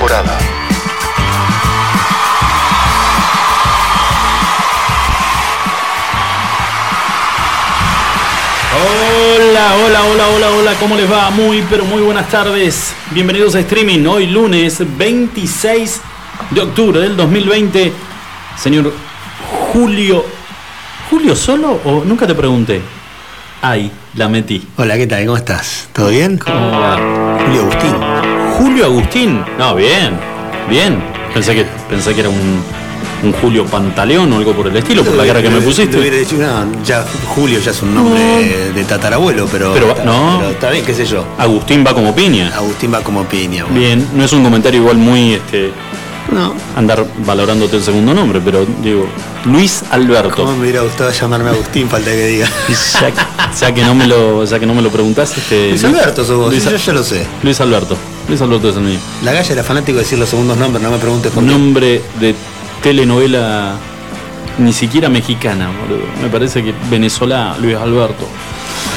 temporada. Hola, hola, hola, hola, hola, ¿cómo les va? Muy, pero muy buenas tardes. Bienvenidos a streaming. Hoy lunes 26 de octubre del 2020. Señor Julio. ¿Julio solo o nunca te pregunté? Ay, la metí. Hola, ¿qué tal? ¿Cómo estás? ¿Todo bien? ¿Cómo va? Julio Agustín. Julio Agustín. No, bien, bien. Pensé que, pensé que era un, un Julio Pantaleón o algo por el estilo, por la cara que me Te pusiste. hubiera dicho, no, ya Julio ya es un nombre de, de tatarabuelo, pero, Pero, está, no. pero está bien, qué sé yo. Agustín va como piña. Agustín va como piña. bueno. Bien, no es un comentario igual muy este, No, andar valorándote el segundo nombre, pero digo, Luis Alberto. ¿cómo me hubiera gustado llamarme Agustín? Falta que diga. Ya, ya que no me lo, ya que no me lo preguntás, este, Luis Alberto sos vos, Luis, yo ya lo sé. Luis Alberto. Luis Alberto es el mío. La galla era fanático de decir los segundos nombres, no me preguntes por qué. Nombre de telenovela ni siquiera mexicana, boludo. Me parece que venezolana, Luis Alberto.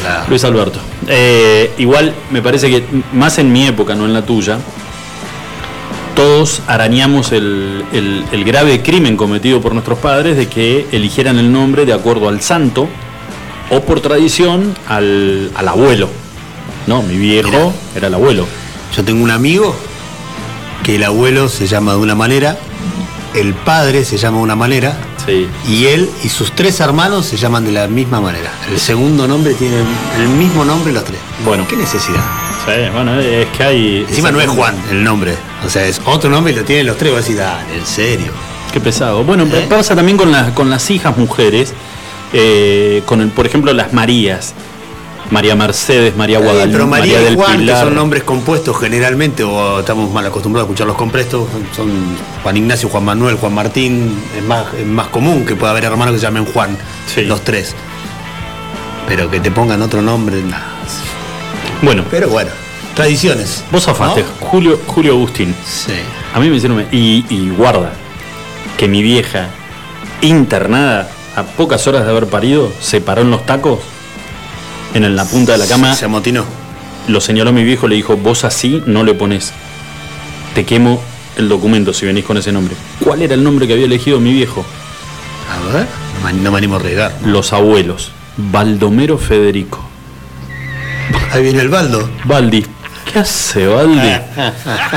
Hola. Luis Alberto. Eh, igual me parece que más en mi época, no en la tuya, todos arañamos el, el- el grave crimen cometido por nuestros padres de que eligieran el nombre de acuerdo al santo o por tradición al, al abuelo. No, mi viejo Mirá. era el abuelo. Yo tengo un amigo que el abuelo se llama de una manera, el padre se llama de una manera, Sí. Y él y sus tres hermanos se llaman de la misma manera. El segundo nombre tiene el mismo nombre los tres. Bueno. ¿Qué necesidad? Sí, bueno, es que hay. Encima no es Juan el nombre. O sea, es otro nombre y lo tienen los tres. Vos decís, dale, en serio. Qué pesado. Bueno, ¿Eh? pasa también con, las con las hijas mujeres, eh, con el, por ejemplo, las Marías. María Mercedes, María Guadalupe, pero María, y del Juan, Pilar. que son nombres compuestos generalmente, o estamos mal acostumbrados a escuchar los compuestos, son Juan Ignacio, Juan Manuel, Juan Martín. Es más, es más común que pueda haber hermanos que se llamen Juan, Sí. los tres. Pero que te pongan otro nombre, nada. Bueno, Pero bueno, tradiciones. vos zafaste, ¿no? Julio, Julio Agustín. Sí. A mí me hicieron. Y, y guarda, que mi vieja, internada, a pocas horas de haber parido, se paró en los tacos, en la punta de la cama, Se amotinó. lo señaló mi viejo, le dijo, vos así no le pones. Te quemo el documento si venís con ese nombre. ¿Cuál era el nombre que había elegido mi viejo? A ver, no me- animo a arriesgar. Los abuelos. Baldomero Federico. Ahí viene el baldo. Baldi. ¿Qué hace Baldi?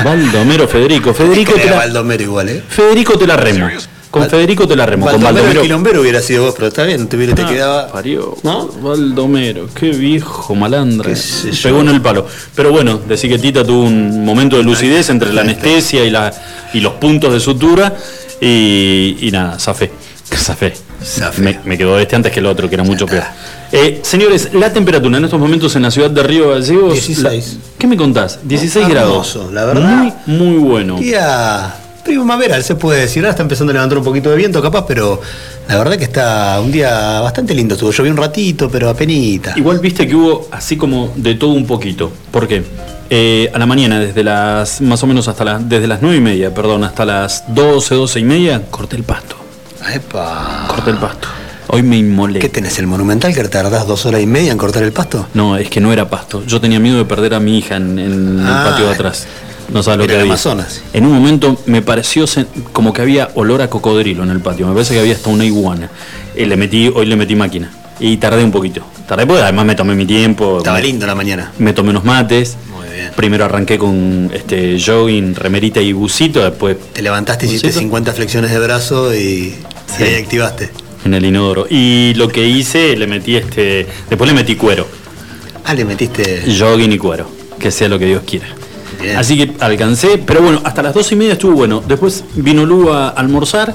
Baldomero Federico. Federico te la, Baldomero igual, ¿eh? Federico te la remo. Con Bal- Federico te la remo. Con Baldomero el Baldomero. quilombero hubiera sido vos, pero está bien, te, hubiera- te Ah, quedaba. parió. ¿No? Baldomero, qué viejo malandra. Qué. Pegó en el palo. Pero bueno, decir que Tita tuvo un momento de lucidez entre la anestesia y, la, y los puntos de sutura. Y, y nada. Zafé. Zafé. Me, me quedó este antes que el otro, que era mucho peor. Eh, señores, la temperatura en estos momentos en la ciudad de Río Gallegos. 16. la- ¿Qué me contás? 16 grados. Hermoso, la verdad. Muy, muy bueno. Día primaveral, se puede decir. Ahora está empezando a levantar un poquito de viento, capaz, pero la verdad que está un día bastante lindo. Estuvo llovió un ratito, pero apenita. Igual viste que hubo así como de todo un poquito. ¿Por qué? Eh, a la mañana, desde las, más o menos hasta las, desde las 9 y media, perdón, hasta las 12, 12 y media, corté el pasto. Epa. Corté el pasto. Hoy me inmolé. ¿Qué tenés, el monumental que tardás dos horas y media en cortar el pasto? No, es que no era pasto. Yo tenía miedo de perder a mi hija en, en Ah, el patio de atrás. No sabes lo que el había. Amazonas. En un momento me pareció como que había olor a cocodrilo en el patio. Me parece que había hasta una iguana. Eh, le metí, hoy le metí máquina. Y tardé un poquito. Tardé porque además me tomé mi tiempo. Estaba me- lindo la mañana. me tomé unos mates. Muy bien. Primero arranqué con este jogging, remerita y busito, después Te levantaste, hiciste ¿Busito? 50 flexiones de brazo y, Sí. y ahí activaste. En el inodoro. Y lo que hice, le metí este. Después le metí cuero. Ah, le metiste. Jogging y cuero. Que sea lo que Dios quiera. Bien. Así que alcancé, pero bueno, hasta las dos y media estuvo bueno. Después vino Lu a almorzar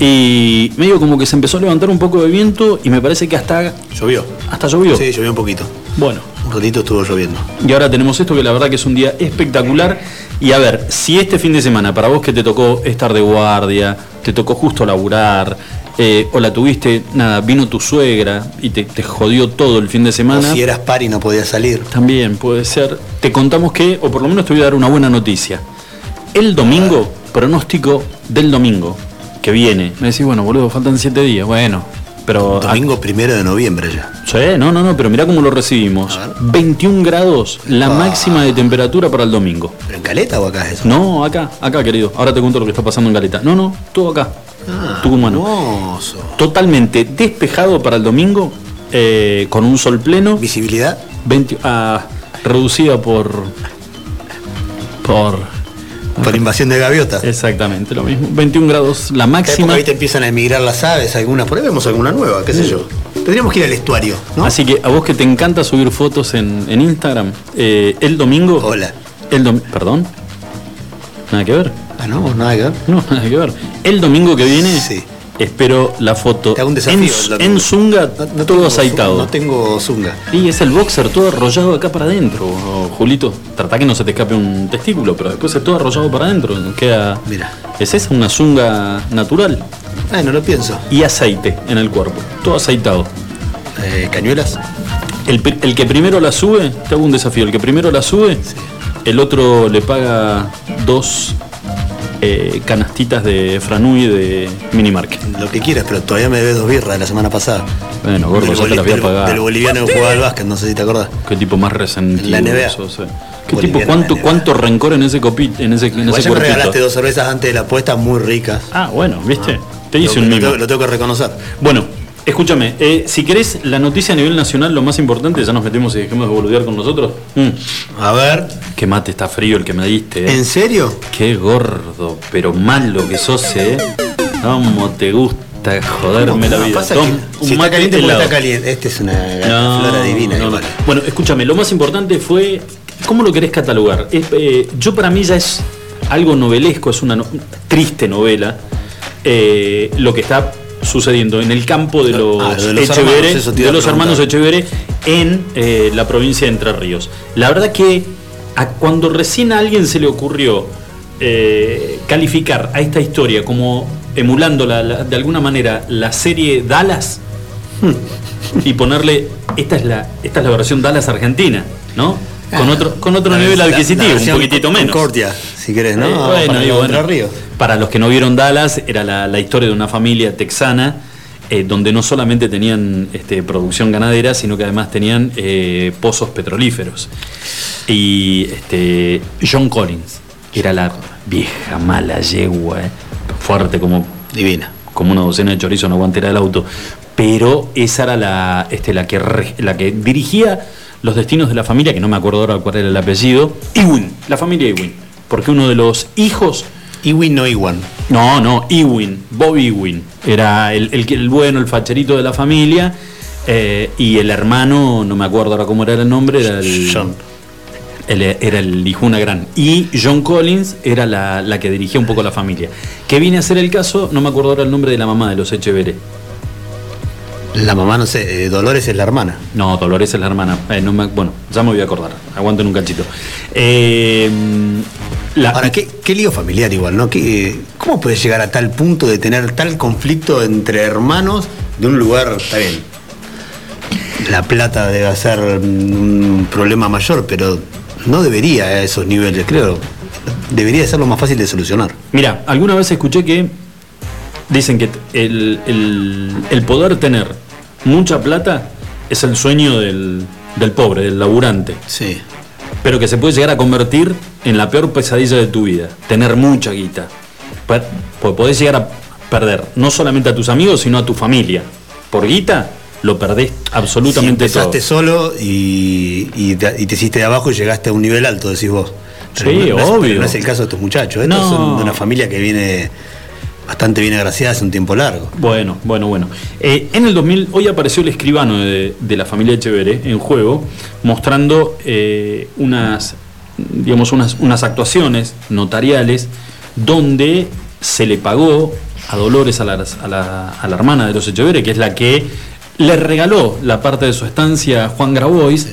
y medio como que se empezó a levantar un poco de viento y me parece que hasta, Llovió. hasta llovió. Sí, llovió un poquito. Bueno, Un ratito estuvo lloviendo. Y ahora tenemos esto que la verdad que es un día espectacular. Y a ver, si este fin de semana, para vos que te tocó estar de guardia, te tocó justo laburar, eh, o la tuviste, nada, vino tu suegra y te, te jodió todo el fin de O semana, si eras par y no podías salir. también puede ser. Te contamos que, o por lo menos te voy a dar una buena noticia. El domingo, pronóstico del domingo, que viene. Me decís, bueno, boludo, faltan siete días. Bueno, Pero Domingo primero de noviembre ya. Sí, no, no, no, pero mirá cómo lo recibimos. A ver. 21 grados, la Ah. máxima de temperatura para el domingo. ¿Pero en Caleta o acá es eso? No, acá, acá, querido. Ahora te cuento lo que está pasando en Caleta. No, no, todo acá. Ah, Tucumano. hermoso. Totalmente despejado para el domingo, eh, con un sol pleno, Visibilidad. 20 ah, reducida por. por. Por invasión de gaviotas. Exactamente lo mismo. 21 grados, la máxima. ahí te empiezan a emigrar las aves, algunas, por ahí vemos alguna nueva, qué sé yo. Tendríamos que ir al estuario, ¿no? Así que a vos que te encanta subir fotos en, en Instagram, eh, el domingo. Hola. El dom- Perdón. Nada que ver. Ah, no, nada que ver. No, nada que ver. El domingo que viene, Sí. espero la foto Te hago un desafío. en, en zunga, No- no todo aceitado. No tengo zunga. Y es el boxer todo arrollado acá para adentro, Julito. Trata que no se te escape un testículo, pero después es todo arrollado para adentro. Queda. Mira. Es esa una zunga natural. Ay, no lo pienso. Y aceite en el cuerpo. Todo aceitado. Eh, ¿Cañuelas? El, el que primero la sube, te hago un desafío. El que primero la sube, el otro le paga dos eh, canastitas de Franui de Minimarket. Lo que quieras, pero todavía me debes dos birras de la semana pasada. Bueno, gordo, ya te las voy a pagar. del boliviano que jugaba al básquet, no sé si te acordás. Qué tipo más resentido. La NBA. Qué tipo, cuánto, cuánto rencor en ese copi, en ese, en Igual ese me regalaste dos cervezas antes de la apuesta muy ricas. Ah, bueno, viste. Te hice un lo, mimo. lo tengo que reconocer. Bueno, escúchame, eh, si querés la noticia a nivel nacional, lo más importante, ya nos metemos y dejemos de boludear con nosotros. Mm, A ver, qué mate está frío el que me diste, eh. ¿en serio? Qué gordo, pero malo que sos, eh. ¿Cómo te gusta joderme la vida? pasa Tom, que si está caliente, porque helado. está caliente. Este es una No, flora divina. no, no. Bueno, escúchame, lo más importante fue. ¿Cómo lo querés catalogar? Eh, yo para mí ya es algo novelesco, es una no- triste novela. lo que está sucediendo en el campo de los, Ah, de los Echeverre, hermanos, de los hermanos Echeverre en eh, la provincia de Entre Ríos. La verdad que a- cuando recién a alguien se le ocurrió eh, calificar a esta historia como emulando la- la- de alguna manera la serie Dallas y ponerle esta es la esta es la versión Dallas argentina, ¿no? Con Ah, otro con otro la- nivel adquisitivo, un poquitito menos. Concordia, si querés, ¿no? Eh, Vamos bueno, para y los bueno, Ríos. Para los que no vieron Dallas, era la, la historia de una familia texana eh, donde no solamente tenían este, producción ganadera, sino que además tenían eh, pozos petrolíferos. Y este, John Collins, que era la vieja mala yegua, eh, fuerte como Divina. como una docena de chorizo en la guantera del auto. Pero esa era la, este, la, que, la que dirigía los destinos de la familia, que no me acuerdo ahora cuál era el apellido, Ewing, la familia Ewing. Porque uno de los hijos, Iwin no Iwan. no, no, Ewing, Bob Ewing, era el, el, el bueno, el facherito de la familia, eh, y el hermano, no me acuerdo ahora cómo era el nombre, era el... John. Él era el Hijuna Gran. Y John Collins era la, la que dirigía un poco la familia. Que viene a ser el caso, no me acuerdo ahora el nombre de la mamá de los Echeverre. La mamá, no sé, eh, Dolores es la hermana. No, Dolores es la hermana. Eh, no me- bueno, ya me voy a acordar. Aguanten un cachito. Eh, la- Ahora, ¿qué, qué lío familiar igual, ¿no? ¿Qué, ¿Cómo puedes llegar a tal punto de tener tal conflicto entre hermanos de un lugar, está bien? La plata debe ser un problema mayor, pero no debería a esos niveles, creo. Debería ser lo más fácil de solucionar. Mira, alguna vez escuché que dicen que el, el- el poder tener mucha plata es el sueño del, del pobre, del laburante. Sí. pero que se puede llegar a convertir en la peor pesadilla de tu vida, tener mucha guita. Porque podés llegar a perder no solamente a tus amigos, sino a tu familia. Por guita lo perdés absolutamente Si todo. empezaste solo y, y te, y te hiciste de abajo y llegaste a un nivel alto, decís vos. Sí, no, no es- obvio. no es el caso de estos muchachos. Estos No. son de una familia que viene bastante bien agraciada hace un tiempo largo. Bueno, bueno, bueno. Eh, en el 2000, hoy apareció el escribano de, de la familia Echeverre en juego, mostrando eh, unas, digamos, unas, unas actuaciones notariales donde se le pagó a Dolores, a la, a la- a la hermana de los Echeverre, que es la que le regaló la parte de su estancia a Juan Grabois.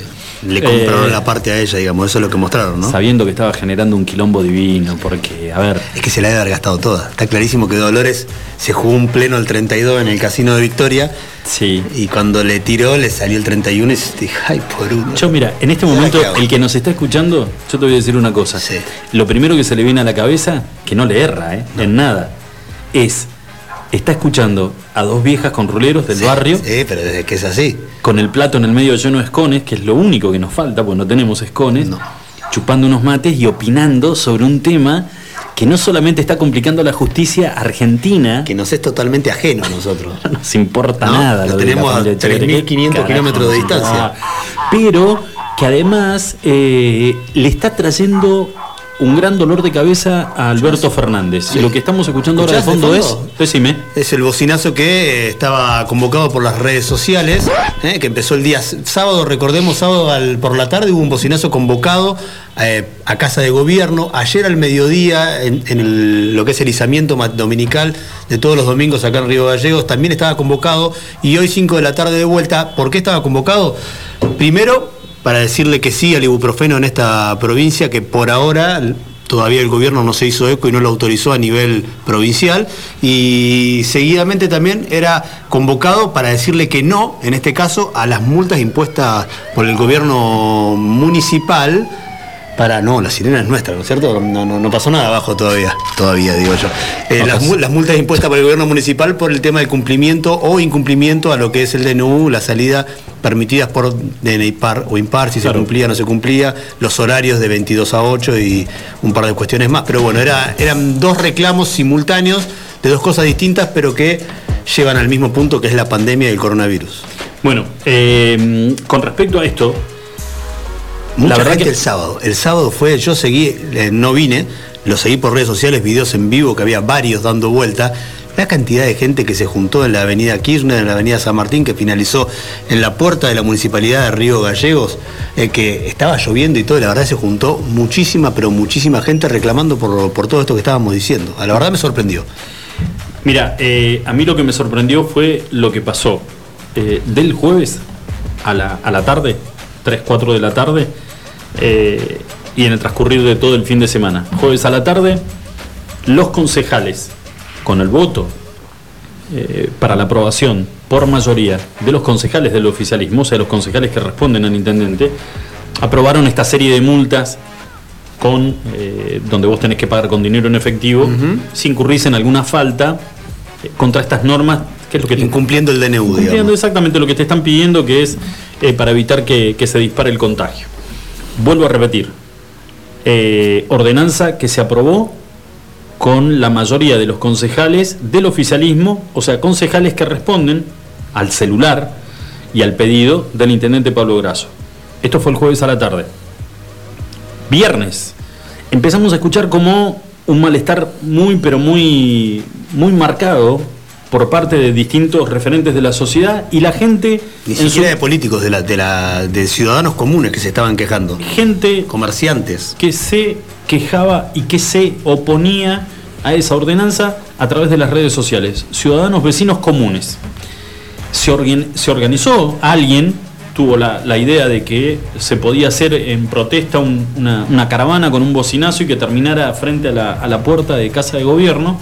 Le compraron eh, la parte a ella, digamos, eso es lo que mostraron, ¿no? Sabiendo que estaba generando un quilombo divino, porque, a ver, Es que se la debe haber gastado toda. Está clarísimo que Dolores se jugó un pleno el 32 en el casino de Victoria sí, y cuando le tiró le salió el 31 y se dije, ay, por uno. Yo, mira, en este ¿Y ahora momento, el que nos está escuchando, yo te voy a decir una cosa. Sí. Lo primero que se le viene a la cabeza, que no le erra, ¿eh? en nada, es está escuchando a dos viejas con ruleros del barrio. Sí, pero desde que es así. Con el plato en el medio lleno de escones, que es lo único que nos falta, porque no tenemos escones. Chupando unos mates y opinando sobre un tema que no solamente está complicando la justicia argentina. Que nos es totalmente ajeno a nosotros. no nos importa nada. Lo, tenemos a 3.500 kilómetros de distancia. Pero que además eh, le está trayendo un gran dolor de cabeza a Alberto Fernández. Y lo que estamos escuchando ahora de fondo, es, decime. Es el bocinazo que estaba convocado por las redes sociales, eh, que empezó el día sábado, recordemos, sábado por la tarde hubo un bocinazo convocado eh, a Casa de Gobierno. Ayer al mediodía, en, lo que es el izamiento dominical de todos los domingos acá en Río Gallegos, también estaba convocado. Y hoy 5 de la tarde de vuelta. ¿Por qué estaba convocado? Primero, para decirle que sí al ibuprofeno en esta provincia, que por ahora todavía el gobierno no se hizo eco y no lo autorizó a nivel provincial. Y seguidamente también era convocado para decirle que no, en este caso, a las multas impuestas por el gobierno municipal para, no, la sirena es nuestra, ¿no es cierto? No, no, pasó nada abajo todavía, todavía digo yo. Eh, las, multas impuestas por el gobierno municipal por el tema del cumplimiento o incumplimiento a lo que es el DNU, la salida permitidas por DNI par o impar, si se cumplía o no se cumplía, los horarios de 22 a 8 y un par de cuestiones más. Pero bueno, era, eran dos reclamos simultáneos de dos cosas distintas, pero que llevan al mismo punto que es la pandemia y el coronavirus. Bueno, eh, con respecto a esto, la verdad que el sábado. El sábado fue, yo seguí, eh, no vine, lo seguí por redes sociales, videos en vivo, que había varios dando vuelta. La cantidad de gente que se juntó en la avenida Kirchner, en la avenida San Martín, que finalizó en la puerta de la municipalidad de Río Gallegos, eh, que estaba lloviendo y todo, y la verdad se juntó muchísima, pero muchísima gente reclamando por, todo esto que estábamos diciendo. A la verdad me sorprendió. Mira, eh, a mí lo que me sorprendió fue lo que pasó del jueves a la, a la tarde, 3, 4 de la tarde, eh, y en el transcurrir de todo el fin de semana. Jueves a la tarde, los concejales, con el voto eh, para la aprobación por mayoría de los concejales del oficialismo, o sea, los concejales que responden al intendente, aprobaron esta serie de multas con eh, donde vos tenés que pagar con dinero en efectivo, si incurrís en alguna falta contra estas normas, que es lo que incumpliendo el DNU, incumpliendo exactamente lo que te están pidiendo, que es para evitar que se dispare el contagio vuelvo a repetir, eh, ordenanza que se aprobó con la mayoría de los concejales del oficialismo, o sea, concejales que responden al celular y al pedido del intendente Pablo Grasso. Esto fue el jueves a la tarde. Viernes, empezamos a escuchar como un malestar muy, pero muy, muy marcado por parte de distintos referentes de la sociedad y la gente. Ni siquiera de políticos, de, la, de, la, de ciudadanos comunes que se estaban quejando. Gente. Comerciantes. Que se quejaba y que se oponía a esa ordenanza a través de las redes sociales. Ciudadanos vecinos comunes. Se, se organizó alguien, tuvo la, idea de que se podía hacer en protesta una, caravana con un bocinazo y que terminara frente a la, a la puerta de casa de gobierno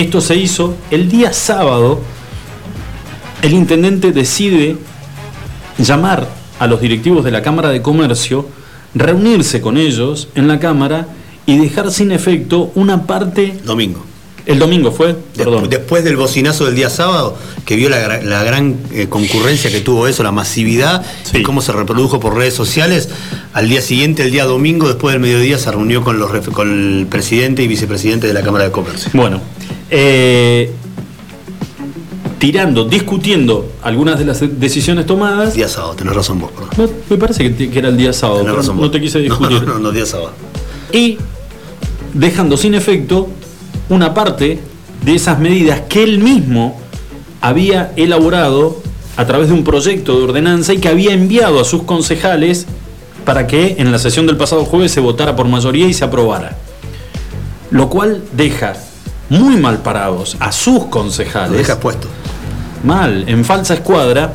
esto se hizo el día sábado. El intendente decide llamar a los directivos de la Cámara de Comercio, reunirse con ellos en la Cámara y dejar sin efecto una parte... Domingo. El domingo fue, perdón. Después del bocinazo del día sábado, que vio la, gran eh, concurrencia que tuvo eso, la masividad y cómo se reprodujo por redes sociales, al día siguiente, el día domingo, después del mediodía, se reunió con, los, con el presidente y vicepresidente de la Cámara de Comercio. Bueno, eh, tirando, discutiendo algunas de las decisiones tomadas. Día sábado, tenés razón vos. me parece que, era el día sábado, no, te quise discutir. No, no, no, día sábado. Y dejando sin efecto una parte de esas medidas que él mismo había elaborado a través de un proyecto de ordenanza y que había enviado a sus concejales para que en la sesión del pasado jueves se votara por mayoría y se aprobara. Lo cual deja muy mal parados a sus concejales. deja puesto. Mal, en falsa escuadra.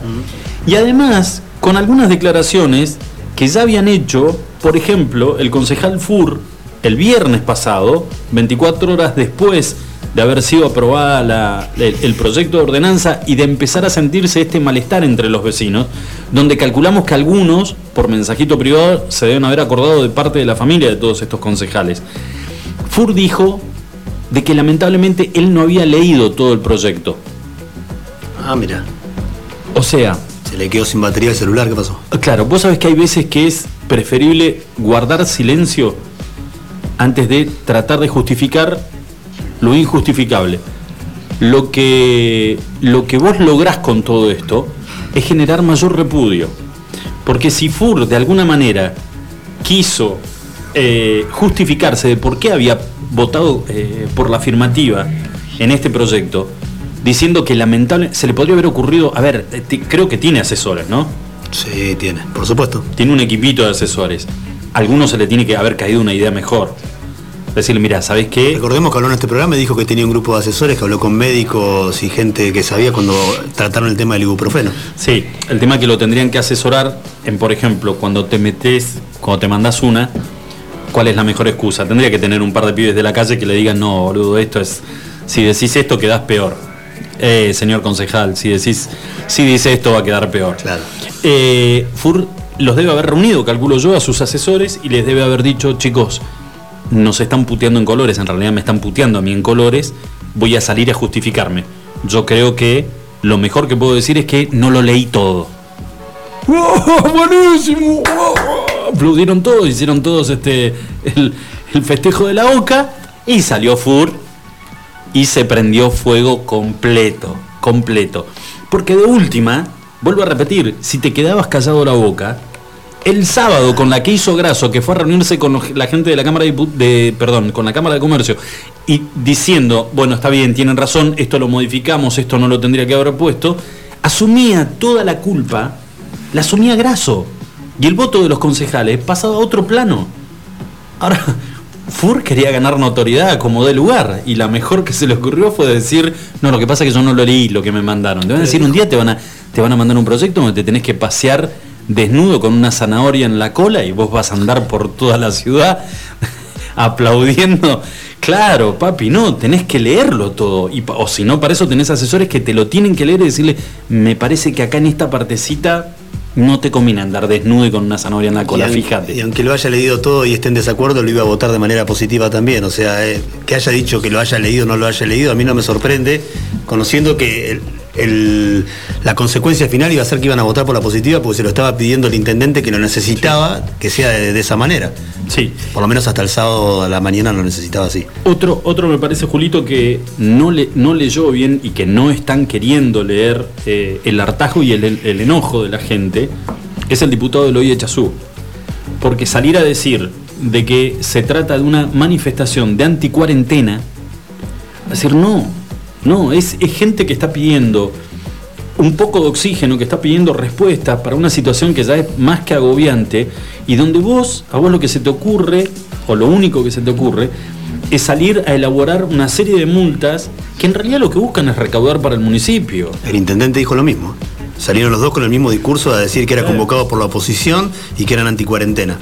Y además, con algunas declaraciones que ya habían hecho, por ejemplo, el concejal Fur, el viernes pasado, 24 horas después de haber sido aprobada el, proyecto de ordenanza y de empezar a sentirse este malestar entre los vecinos, donde calculamos que algunos, por mensajito privado, se deben haber acordado de parte de la familia de todos estos concejales. Fur dijo de que lamentablemente él no había leído todo el proyecto. Ah, mira. O sea... Se le quedó sin batería el celular, ¿qué pasó? Claro, vos sabés que hay veces que es preferible guardar silencio antes de tratar de justificar lo injustificable. Lo que, lo que vos lográs con todo esto es generar mayor repudio. Porque si Fur de alguna manera quiso eh, justificarse de por qué había votado eh, por la afirmativa en este proyecto, diciendo que lamentable se le podría haber ocurrido, a ver, eh, creo que tiene asesores, ¿no? Sí, tiene, por supuesto. Tiene un equipito de asesores. A algunos se le tiene que haber caído una idea mejor decirle, mira, ¿sabés qué? Recordemos que habló en este programa y dijo que tenía un grupo de asesores que habló con médicos y gente que sabía cuando trataron el tema del ibuprofeno. Sí, el tema que lo tendrían que asesorar en, por ejemplo, cuando te metes, cuando te mandas una, ¿cuál es la mejor excusa? Tendría que tener un par de pibes de la calle que le digan, no, boludo, esto es, si decís esto quedás peor. Eh, señor concejal, si decís, si dice esto va a quedar peor. Claro. Eh, Fur los debe haber reunido, calculo yo, a sus asesores y les debe haber dicho, chicos, nos están puteando en colores, en realidad me están puteando a mí en colores, voy a salir a justificarme. Yo creo que lo mejor que puedo decir es que no lo leí todo. ¡Buenísimo! Aplaudieron todos, hicieron todos este, el, festejo de la boca y salió Fur y se prendió fuego completo, completo. Porque de última, vuelvo a repetir, si te quedabas callado la boca, el sábado con la que hizo Graso, que fue a reunirse con la gente de la Cámara de, perdón, con la Cámara de Comercio y diciendo, bueno, está bien, tienen razón, esto lo modificamos, esto no lo tendría que haber puesto, asumía toda la culpa, la asumía Graso. Y el voto de los concejales pasaba a otro plano. Ahora, Fur quería ganar notoriedad como de lugar y la mejor que se le ocurrió fue decir, no, lo que pasa es que yo no lo leí lo que me mandaron. Te van a decir, un día te van a, te van a mandar un proyecto donde te tenés que pasear desnudo con una zanahoria en la cola y vos vas a andar por toda la ciudad aplaudiendo. Claro, papi, no, tenés que leerlo todo. Y, o si no, para eso tenés asesores que te lo tienen que leer y decirle, me parece que acá en esta partecita no te conviene andar desnudo y con una zanahoria en la cola, fíjate. Y aunque lo haya leído todo y esté en desacuerdo, lo iba a votar de manera positiva también. O sea, eh, que haya dicho que lo haya leído o no lo haya leído, a mí no me sorprende, conociendo que la consecuencia final iba a ser que iban a votar por la positiva porque se lo estaba pidiendo el intendente que lo necesitaba que sea de, esa manera. Sí. Por lo menos hasta el sábado a la mañana lo necesitaba así. Otro, otro me parece, Julito, que no, le, no leyó bien y que no están queriendo leer eh, el hartajo y el, enojo de la gente, es el diputado Eloy Echazú. Porque salir a decir de que se trata de una manifestación de anticuarentena, decir no, no, es, gente que está pidiendo un poco de oxígeno, que está pidiendo respuestas para una situación que ya es más que agobiante y donde vos, a vos lo que se te ocurre, o lo único que se te ocurre, es salir a elaborar una serie de multas que en realidad lo que buscan es recaudar para el municipio. El intendente dijo lo mismo. Salieron los dos con el mismo discurso a decir que era convocado por la oposición y que eran anticuarentena.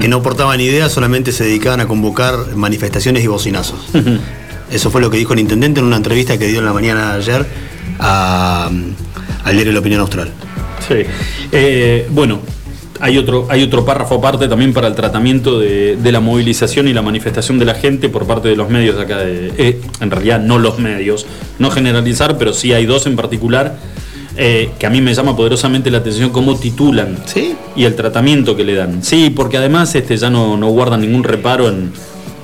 Que no portaban idea, solamente se dedicaban a convocar manifestaciones y bocinazos. Eso fue lo que dijo el intendente en una entrevista que dio en la mañana de ayer a, al diario La Opinión Austral. Sí. Eh, bueno, hay otro, hay otro párrafo aparte también para el tratamiento de, la movilización y la manifestación de la gente por parte de los medios de acá. De, eh, en realidad no los medios, no generalizar, pero sí hay dos en particular eh, que a mí me llama poderosamente la atención cómo titulan ¿Sí? y el tratamiento que le dan. Sí, porque además este, ya no, no guardan ningún reparo en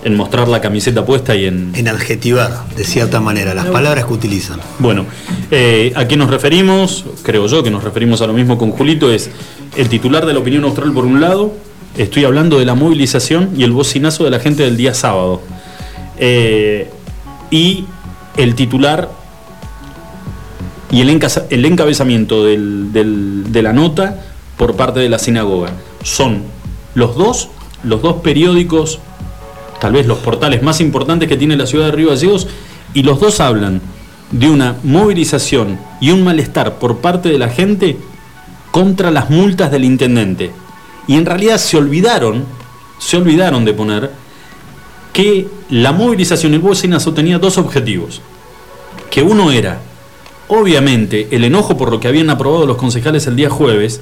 en mostrar la camiseta puesta y en... En adjetivar, de cierta manera, las palabras que utilizan. Bueno, eh, ¿a qué nos referimos? Creo yo que nos referimos a lo mismo con Julito, es el titular de la opinión austral por un lado, estoy hablando de la movilización y el bocinazo de la gente del día sábado. Eh, y el titular y el, el encabezamiento de la nota por parte de la sinagoga. Son los dos, los dos periódicos tal vez los portales más importantes que tiene la ciudad de Río Gallegos, y los dos hablan de una movilización y un malestar por parte de la gente contra las multas del intendente. Y en realidad se olvidaron, se olvidaron de poner que la movilización, el bocinazo tenía dos objetivos. Que uno era, obviamente, el enojo por lo que habían aprobado los concejales el día jueves,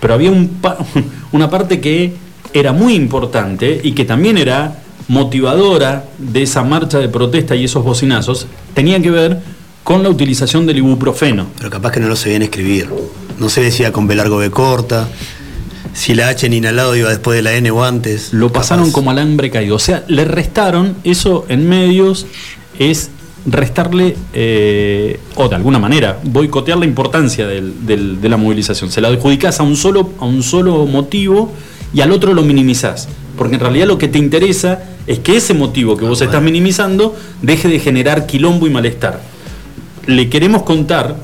pero había un una parte que era muy importante y que también era motivadora de esa marcha de protesta y esos bocinazos tenía que ver con la utilización del ibuprofeno. Pero capaz que no lo sabían escribir. No se decía con B largo B corta, si la H en inhalado iba después de la N o antes. Lo pasaron como alambre caído. O sea, le restaron, eso en medios es restarle, eh, o de alguna manera, boicotear la importancia de la movilización. Se la adjudicás a un, solo, a un solo motivo y al otro lo minimizás. Porque en realidad lo que te interesa es que ese motivo que vos estás minimizando deje de generar quilombo y malestar. Le queremos contar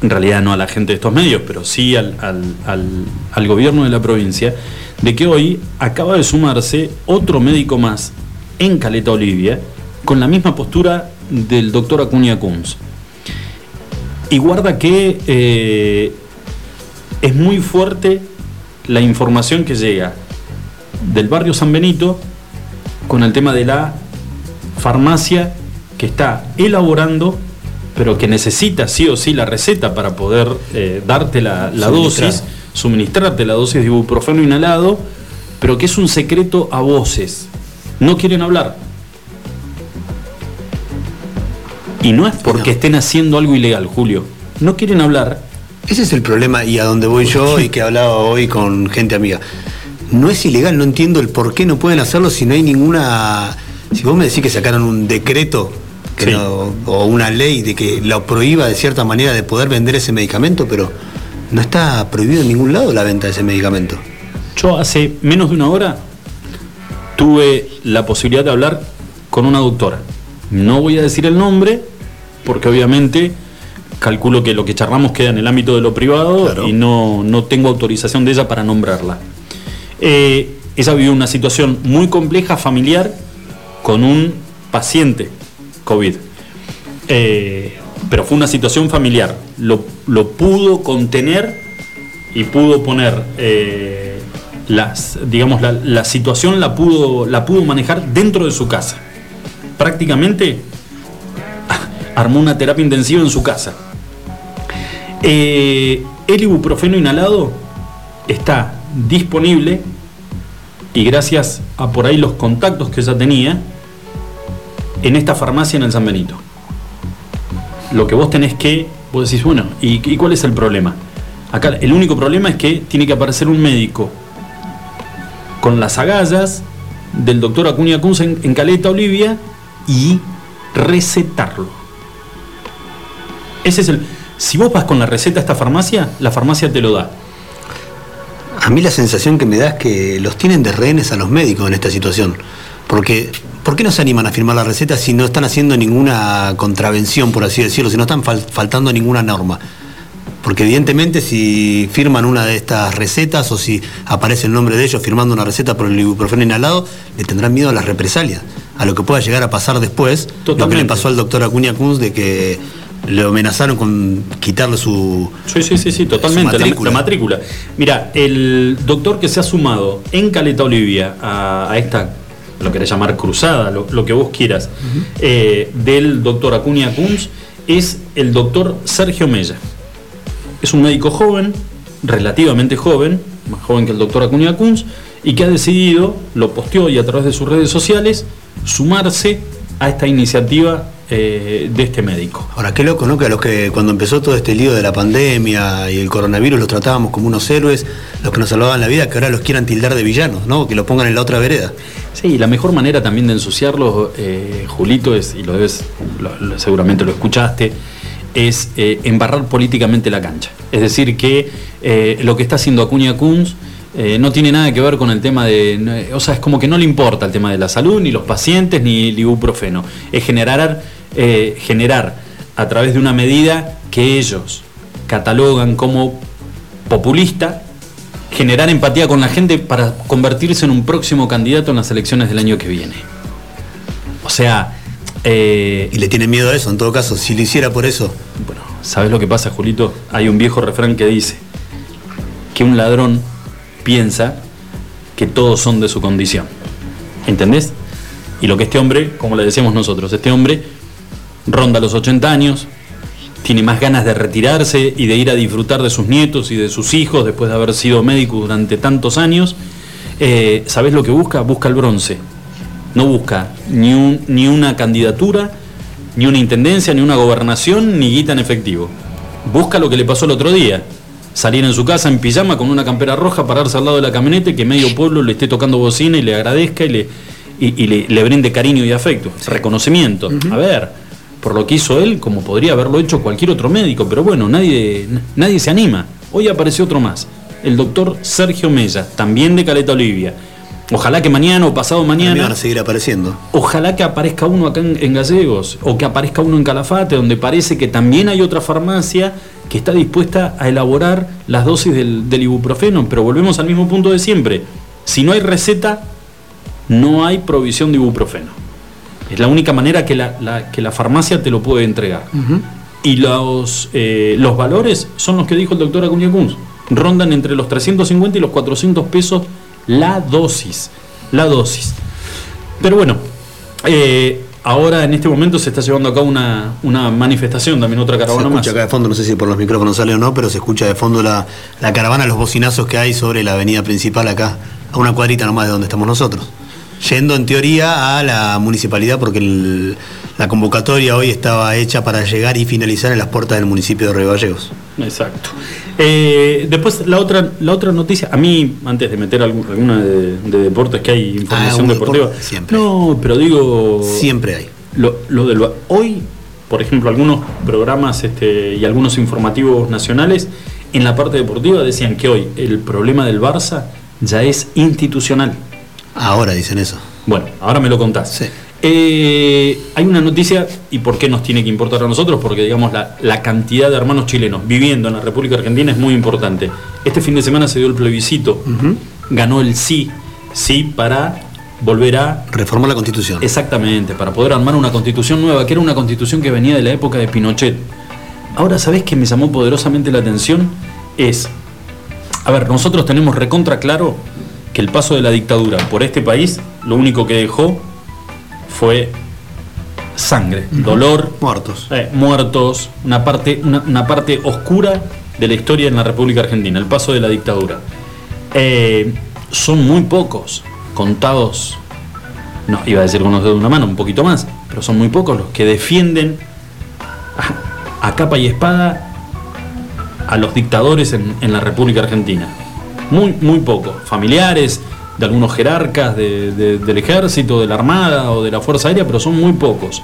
en realidad no a la gente de estos medios, pero sí al, gobierno de la provincia, de que hoy acaba de sumarse otro médico más en Caleta Olivia con la misma postura del doctor Acuña Kunz. Y guarda que eh, es muy fuerte la información que llega del barrio San Benito con el tema de la farmacia que está elaborando pero que necesita sí o sí la receta para poder eh, darte la, dosis, suministrarte la dosis de ibuprofeno inhalado, pero que es un secreto a voces. No quieren hablar. Y no es porque estén haciendo algo ilegal, Julio. No quieren hablar. Ese es el problema y a donde voy yo y que hablaba hoy con gente amiga. No es ilegal, no entiendo el por qué no pueden hacerlo si no hay ninguna... Si vos me decís que sacaron un decreto o una ley de que lo prohíba de cierta manera de poder vender ese medicamento, pero no está prohibido en ningún lado la venta de ese medicamento. Yo hace menos de una hora tuve la posibilidad de hablar con una doctora. No voy a decir el nombre, porque obviamente calculo que lo que charlamos queda en el ámbito de lo privado y no, tengo autorización de ella para nombrarla. Eh, ella vivió una situación muy compleja familiar con un paciente COVID. Eh, pero fue una situación familiar. Lo, pudo contener y pudo poner eh, las, digamos, la, situación la pudo, la pudo manejar dentro de su casa. Prácticamente armó una terapia intensiva en su casa. Eh, el ibuprofeno inhalado está disponible y gracias a por ahí los contactos que ella tenía, en esta farmacia en el San Benito. Lo que vos tenés que, vos decís, bueno, ¿y, cuál es el problema? Acá el único problema es que tiene que aparecer un médico con las agallas del doctor Acuña Kunz en, Caleta, Olivia, y recetarlo. Ese es el. Si vos vas con la receta a esta farmacia, la farmacia te lo da. A mí la sensación que me da es que los tienen de rehenes a los médicos en esta situación. Porque ¿Por qué no se animan a firmar la receta si no están haciendo ninguna contravención, por así decirlo, si no están faltando ninguna norma? Porque evidentemente si firman una de estas recetas o si aparece el nombre de ellos firmando una receta por el ibuprofeno inhalado, le tendrán miedo a las represalias, a lo que pueda llegar a pasar después. Lo que le pasó al doctor Acuña Kunz de que le amenazaron con quitarle su. Sí, sí, sí, sí totalmente. La, matrícula. Mira, el doctor que se ha sumado en Caleta Olivia a esta lo querés llamar cruzada, lo, que vos quieras, eh, del doctor Acuña Kunz, es el doctor Sergio Mella. Es un médico joven, relativamente joven, más joven que el doctor Acuña Kunz, y que ha decidido, lo posteó y a través de sus redes sociales, sumarse a esta iniciativa eh, de este médico. Ahora, qué loco, ¿no? Que a los que cuando empezó todo este lío de la pandemia y el coronavirus los tratábamos como unos héroes, los que nos salvaban la vida, que ahora los quieran tildar de villanos, ¿no? Que lo pongan en la otra vereda. Sí, la mejor manera también de ensuciarlos, eh, Julito, es, y lo debes, seguramente lo escuchaste, es eh, embarrar políticamente la cancha. Es decir, que lo que está haciendo Acuña Kunz no tiene nada que ver con el tema de. O sea, es como que no le importa el tema de la salud, ni los pacientes, ni el ibuprofeno. Es generar eh, generar a través de una medida que ellos catalogan como populista, generar empatía con la gente para convertirse en un próximo candidato en las elecciones del año que viene. O sea... Eh, y le tiene miedo a eso, en todo caso, si lo hiciera por eso. Bueno, ¿sabes lo que pasa, Julito? Hay un viejo refrán que dice que un ladrón piensa que todos son de su condición. ¿Entendés? Y lo que este hombre, como le decíamos nosotros, este hombre ronda los 80 años, tiene más ganas de retirarse y de ir a disfrutar de sus nietos y de sus hijos después de haber sido médico durante tantos años. Eh, ¿Sabes lo que busca? Busca el bronce. no busca ni, un, ni una candidatura, ni una intendencia, ni una gobernación, ni guita en efectivo. Busca lo que le pasó el otro día. Salir en su casa en pijama con una campera roja, pararse al lado de la camioneta y que medio pueblo le esté tocando bocina y le agradezca y le, y, le, brinde cariño y afecto, reconocimiento. A ver, por lo que hizo él, como podría haberlo hecho cualquier otro médico, pero bueno, nadie, nadie se anima. Hoy apareció otro más, el doctor Sergio Mella, también de Caleta Olivia Ojalá que mañana o pasado mañana. van a seguir apareciendo. Ojalá que aparezca uno acá en, Gallegos o que aparezca uno en Calafate, donde parece que también hay otra farmacia que está dispuesta a elaborar las dosis del, ibuprofeno. Pero volvemos al mismo punto de siempre. Si no hay receta, no hay provisión de ibuprofeno. Es la única manera que la, que la farmacia te lo puede entregar. Y los, eh, los valores son los que dijo el doctor Acuña Kunz. Rondan entre los 350 y los 400 pesos la dosis, la dosis. Pero bueno, eh, ahora en este momento se está llevando a cabo una, manifestación, también otra caravana se escucha acá de fondo, no sé si por los micrófonos sale o no, pero se escucha de fondo la, la caravana, los bocinazos que hay sobre la avenida principal acá, a una cuadrita nomás de donde estamos nosotros. Yendo en teoría a la municipalidad porque la convocatoria hoy estaba hecha para llegar y finalizar en las puertas del municipio de Río Gallegos. Exacto. Eh, después la otra, la otra noticia, a mí, antes de meter alguna de, deportes que hay información ah, deportiva. siempre. No, pero digo. Siempre hay. Lo, lo del, hoy, por ejemplo, algunos programas este, y algunos informativos nacionales en la parte deportiva decían que hoy el problema del Barça ya es institucional. Ahora dicen eso. Bueno, ahora me lo contás. Sí. Eh, hay una noticia, y por qué nos tiene que importar a nosotros, porque digamos la, cantidad de hermanos chilenos viviendo en la República Argentina es muy importante. Este fin de semana se dio el plebiscito, ganó el sí, sí para volver a... Reformar la constitución. Exactamente, para poder armar una constitución nueva, que era una constitución que venía de la época de Pinochet. Ahora, ¿sabés qué me llamó poderosamente la atención? Es, a ver, nosotros tenemos recontra claro que el paso de la dictadura por este país, lo único que dejó fue sangre, dolor, muertos, eh, muertos, una parte, una, parte oscura de la historia en la República Argentina, el paso de la dictadura. Eh, son muy pocos, contados, no, iba a decir con los dedos de una mano, un poquito más, pero son muy pocos los que defienden a, capa y espada a los dictadores en, en la República Argentina. Muy, muy pocos, familiares, de algunos jerarcas del ejército, de la armada o de la fuerza aérea, pero son muy pocos.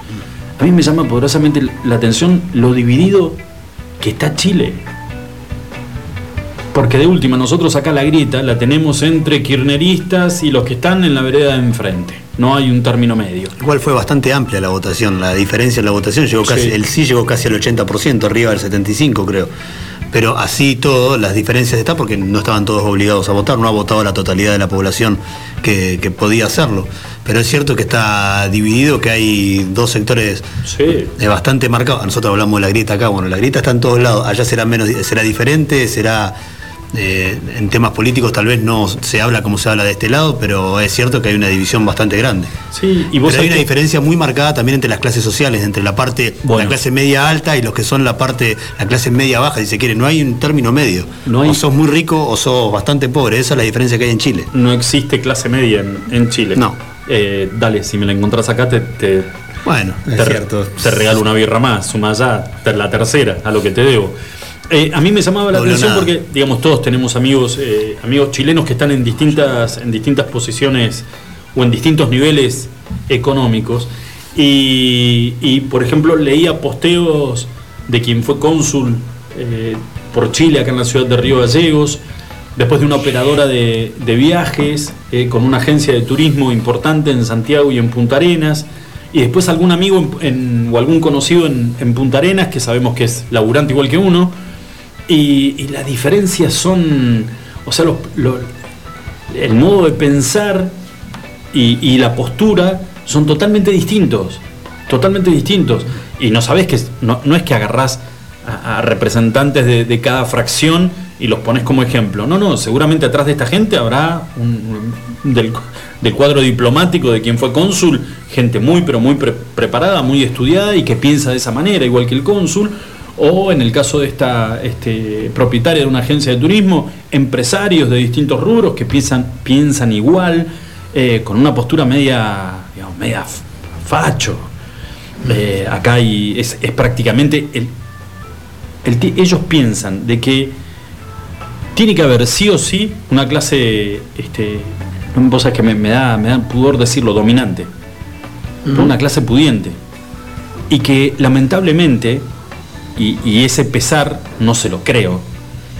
A mí me llama poderosamente la atención lo dividido que está Chile. Porque de última, nosotros acá la grieta la tenemos entre kirneristas y los que están en la vereda de enfrente. No hay un término medio. Igual fue bastante amplia la votación, la diferencia en la votación llegó casi, el sí llegó casi al 80%, arriba del 75% creo pero así todo, las diferencias están porque no estaban todos obligados a votar, no ha votado la totalidad de la población que, podía hacerlo. Pero es cierto que está dividido, que hay dos sectores bastante marcados. Nosotros hablamos de la grieta acá, bueno, la grieta está en todos lados, allá será menos, será diferente, será eh, en temas políticos tal vez no se habla como se habla de este lado, pero es cierto que hay una división bastante grande. Sí, y pero hay una diferencia muy marcada también entre las clases sociales, entre la parte, la clase media alta y los que son la parte, la clase media baja, si se quiere. No hay un término medio. No O sos muy rico o sos bastante pobre. Esa es la diferencia que hay en Chile. No existe clase media en, Chile. No. Eh, dale, si me la encontrás acá, te, bueno, es cierto. Te regalo una birra más, suma ya la tercera, a lo que te debo. Eh, a mí me llamaba la atención porque, digamos, todos tenemos amigos, eh, amigos chilenos que están en distintas, en distintas posiciones o en distintos niveles económicos. Y, por ejemplo, leía posteos de quien fue cónsul eh, por Chile acá en la ciudad de Río Gallegos, después de una operadora de, viajes con una agencia de turismo importante en Santiago y en Punta Arenas y después algún amigo o algún conocido en, en, Punta Arenas, que sabemos que es laburante igual que uno, y, las diferencias son, o sea, el modo de pensar y, la postura son totalmente distintos, totalmente distintos. Y no sabes que no, es que agarrás a, representantes de, cada fracción y los pones como ejemplo. No, no, seguramente atrás de esta gente habrá un, del, cuadro diplomático de quien fue cónsul, gente muy, pero muy preparada, muy estudiada y que piensa de esa manera, igual que el cónsul o en el caso de esta este, propietaria de una agencia de turismo, empresarios de distintos rubros que piensan, piensan igual, eh, con una postura media, medio, media facho. Eh, acá hay, es, es prácticamente el, el ellos piensan de que tiene que haber sí o sí una clase, este, sabés que me, me da, me da pudor decirlo, dominante, pero una clase pudiente. Y que lamentablemente, y, y ese pesar no se lo creo,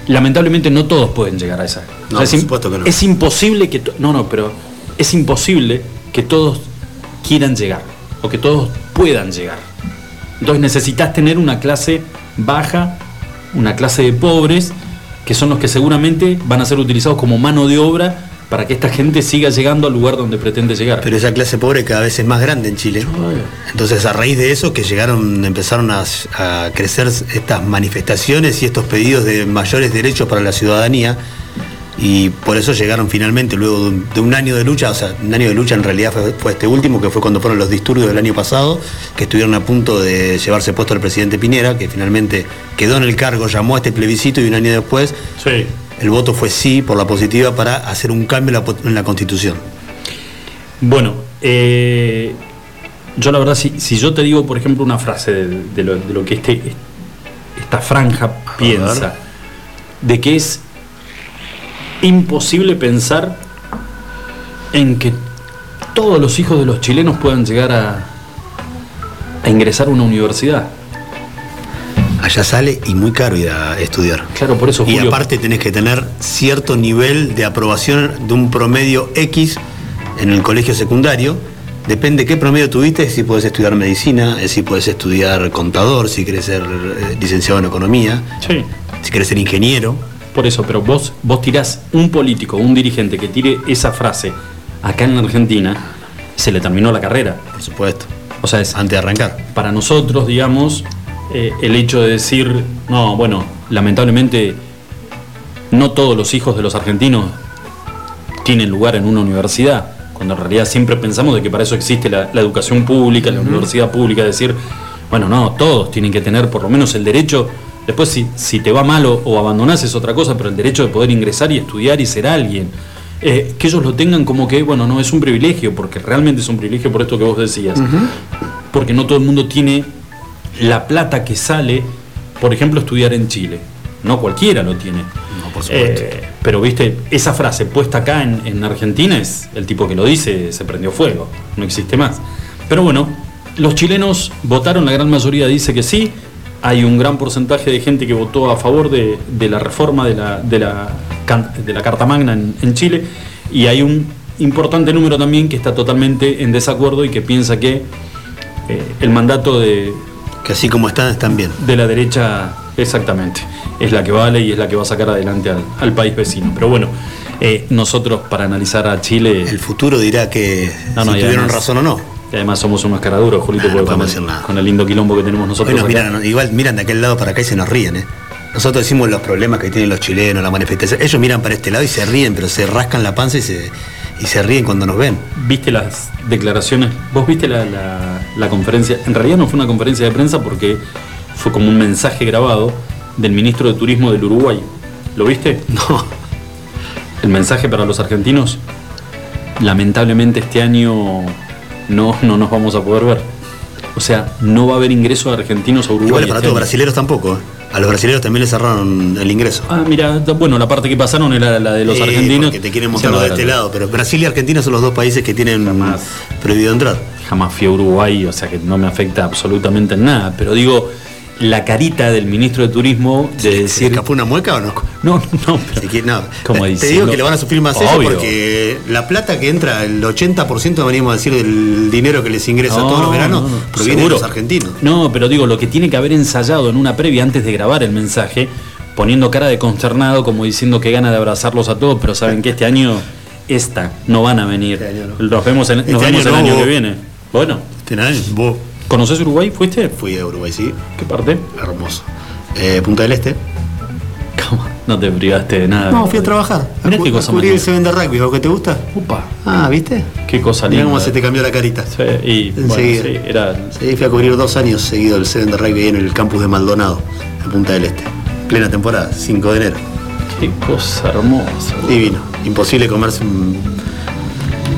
lamentablemente no todos pueden llegar a esa. No, es, por supuesto que no. es imposible que... No, no, pero es imposible que todos quieran llegar o que todos puedan llegar. Entonces necesitas tener una clase baja, una clase de pobres, que son los que seguramente van a ser utilizados como mano de obra para que esta gente siga llegando al lugar donde pretende llegar. Pero esa clase pobre cada vez es más grande en Chile. Entonces, a raíz de eso, que llegaron, empezaron a, a crecer estas manifestaciones y estos pedidos de mayores derechos para la ciudadanía. Y por eso llegaron finalmente, luego de un, año de lucha, o sea, un año de lucha en realidad fue, fue este último, que fue cuando fueron los disturbios del año pasado, que estuvieron a punto de llevarse puesto al presidente Pinera, que finalmente quedó en el cargo, llamó a este plebiscito y un año después Sí. El voto fue sí por la positiva para hacer un cambio en la, po- en la constitución. Bueno, eh, yo la verdad, si, si yo te digo, por ejemplo, una frase de, de lo, de lo que este, esta franja piensa, de que es imposible pensar en que todos los hijos de los chilenos puedan llegar a, a ingresar a una universidad. Allá sale y muy caro ir a estudiar. Claro, por eso Y Julio, aparte tenés que tener cierto nivel de aprobación de un promedio X en el colegio secundario. Depende qué promedio tuviste, si podés estudiar medicina, eh, si podés estudiar contador, si querés ser eh, licenciado en economía, Sí, si querés ser ingeniero. por eso, pero vos, vos tirás un político, un dirigente que tire esa frase acá en Argentina, se le terminó la carrera. Por supuesto, O sea, es, antes de arrancar. para nosotros, digamos, eh, el hecho de decir, no, bueno, lamentablemente no todos los hijos de los argentinos tienen lugar en una universidad, cuando en realidad siempre pensamos de que para eso existe la, la educación pública, la universidad pública, decir, bueno, no, todos tienen que tener por lo menos el derecho, después si, si te va mal o, o abandonás es otra cosa, pero el derecho de poder ingresar y estudiar y ser alguien. Eh, que ellos lo tengan como que, bueno, no es un privilegio, porque realmente es un privilegio por esto que vos decías. Porque no todo el mundo tiene la plata que sale, por ejemplo, estudiar en Chile. No cualquiera lo tiene. No, por supuesto. Eh, pero viste, esa frase puesta acá en, en Argentina es el tipo que lo dice, se prendió fuego, no existe más. Pero bueno, los chilenos votaron, la gran mayoría dice que sí. Hay un gran porcentaje de gente que votó a favor de, de la reforma de la, de la, can- de la Carta Magna en, en Chile. Y hay un importante número también que está totalmente en desacuerdo y que piensa que eh, el mandato de, Que así como están, están bien. de la derecha, exactamente, es la que vale y es la que va a sacar adelante al, al país vecino. Pero bueno, eh, nosotros para analizar a Chile, El futuro dirá que No, no, si tuvieron además- razón o no. y además somos unos caraduros, Julito, Ah, no con, decir nada. con el lindo quilombo que tenemos nosotros. Miran, igual miran de aquel lado para acá y se nos ríen, ¿eh? Nosotros decimos los problemas que tienen los chilenos, la manifestación. Ellos miran para este lado y se ríen, pero se rascan la panza y se, y se ríen cuando nos ven. ¿Viste las declaraciones? ¿Vos viste la, la- la conferencia? En realidad no fue una conferencia de prensa porque fue como un mensaje grabado del ministro de Turismo del Uruguay. ¿Lo viste? No. El mensaje para los argentinos, lamentablemente este año no, no nos vamos a poder ver. O sea, no va a haber ingreso de argentinos a Uruguay. Igual para este todos, brasileros tampoco. A los brasileros también les cerraron el ingreso. Ah, mira, bueno, la parte que pasaron era la de los Eh, argentinos. porque te quieren no, de este lado, pero Brasil y Argentina son los dos países que tienen Jamás. prohibido entrar. Jamás fui a Uruguay, o sea que no me afecta absolutamente en nada. Pero digo, la carita del ministro de Turismo de ¿Se decir. escapó una mueca o no? No, no, pero- no. Como te diciendo- digo que le van a sufrir más Obvio. porque la plata que entra, el 80% venimos a decir del dinero que les ingresa No, todos los veranos, no, proviene seguro. de los argentinos. No, pero digo, lo que tiene que haber ensayado en una previa antes de grabar el mensaje, poniendo cara de consternado, como diciendo que gana de abrazarlos a todos, pero saben que este año, esta, no van a venir. Este año no. Nos vemos, en- nos Este vemos año el año vos. que viene. Bueno, Este año, vos ¿conoces Uruguay? ¿Fuiste? fui a Uruguay, sí, ¿Qué parte? hermoso. Eh, Punta del Este. ¿Cómo? No te privaste de nada. No, fui a trabajar. Mirá a, qué cosa a cubrir más el Seven de rugby, ¿o que te gusta? Upa, Ah, ¿viste? qué cosa Mirá linda. cómo se te cambió la carita. Sí, y bueno, sí, era Sí, fui a cubrir dos años seguido el Seven de rugby en el campus de Maldonado, en Punta del Este. Plena temporada, 5 de enero. qué cosa hermosa. Divino. Imposible comerse un,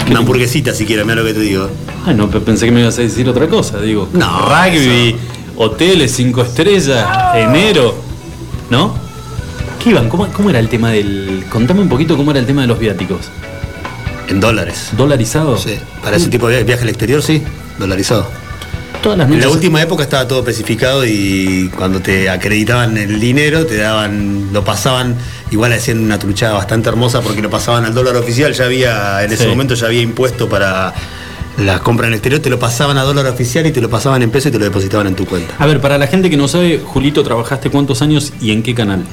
Una hamburguesita siquiera, mira lo que te digo. Ay, no, pe- pensé que me ibas a decir otra cosa. Digo, No, rugby, hoteles, cinco estrellas, enero, ¿no? ¿Qué iban? ¿Cómo, cómo era el tema del. Contame un poquito cómo era el tema de los viáticos. En dólares. ¿Dolarizado? Sí. Para ese tipo de viaje al exterior, sí, dolarizado. Todas las En la última época estaba todo especificado y cuando te acreditaban el dinero, te daban, lo pasaban, igual hacían una truchada bastante hermosa porque lo pasaban al dólar oficial, ya había, en ese Sí. momento ya había impuesto para las compras en el exterior, te lo pasaban a dólar oficial y te lo pasaban en peso y te lo depositaban en tu cuenta. A ver, para la gente que no sabe, Julito, ¿trabajaste cuántos años y en qué canal?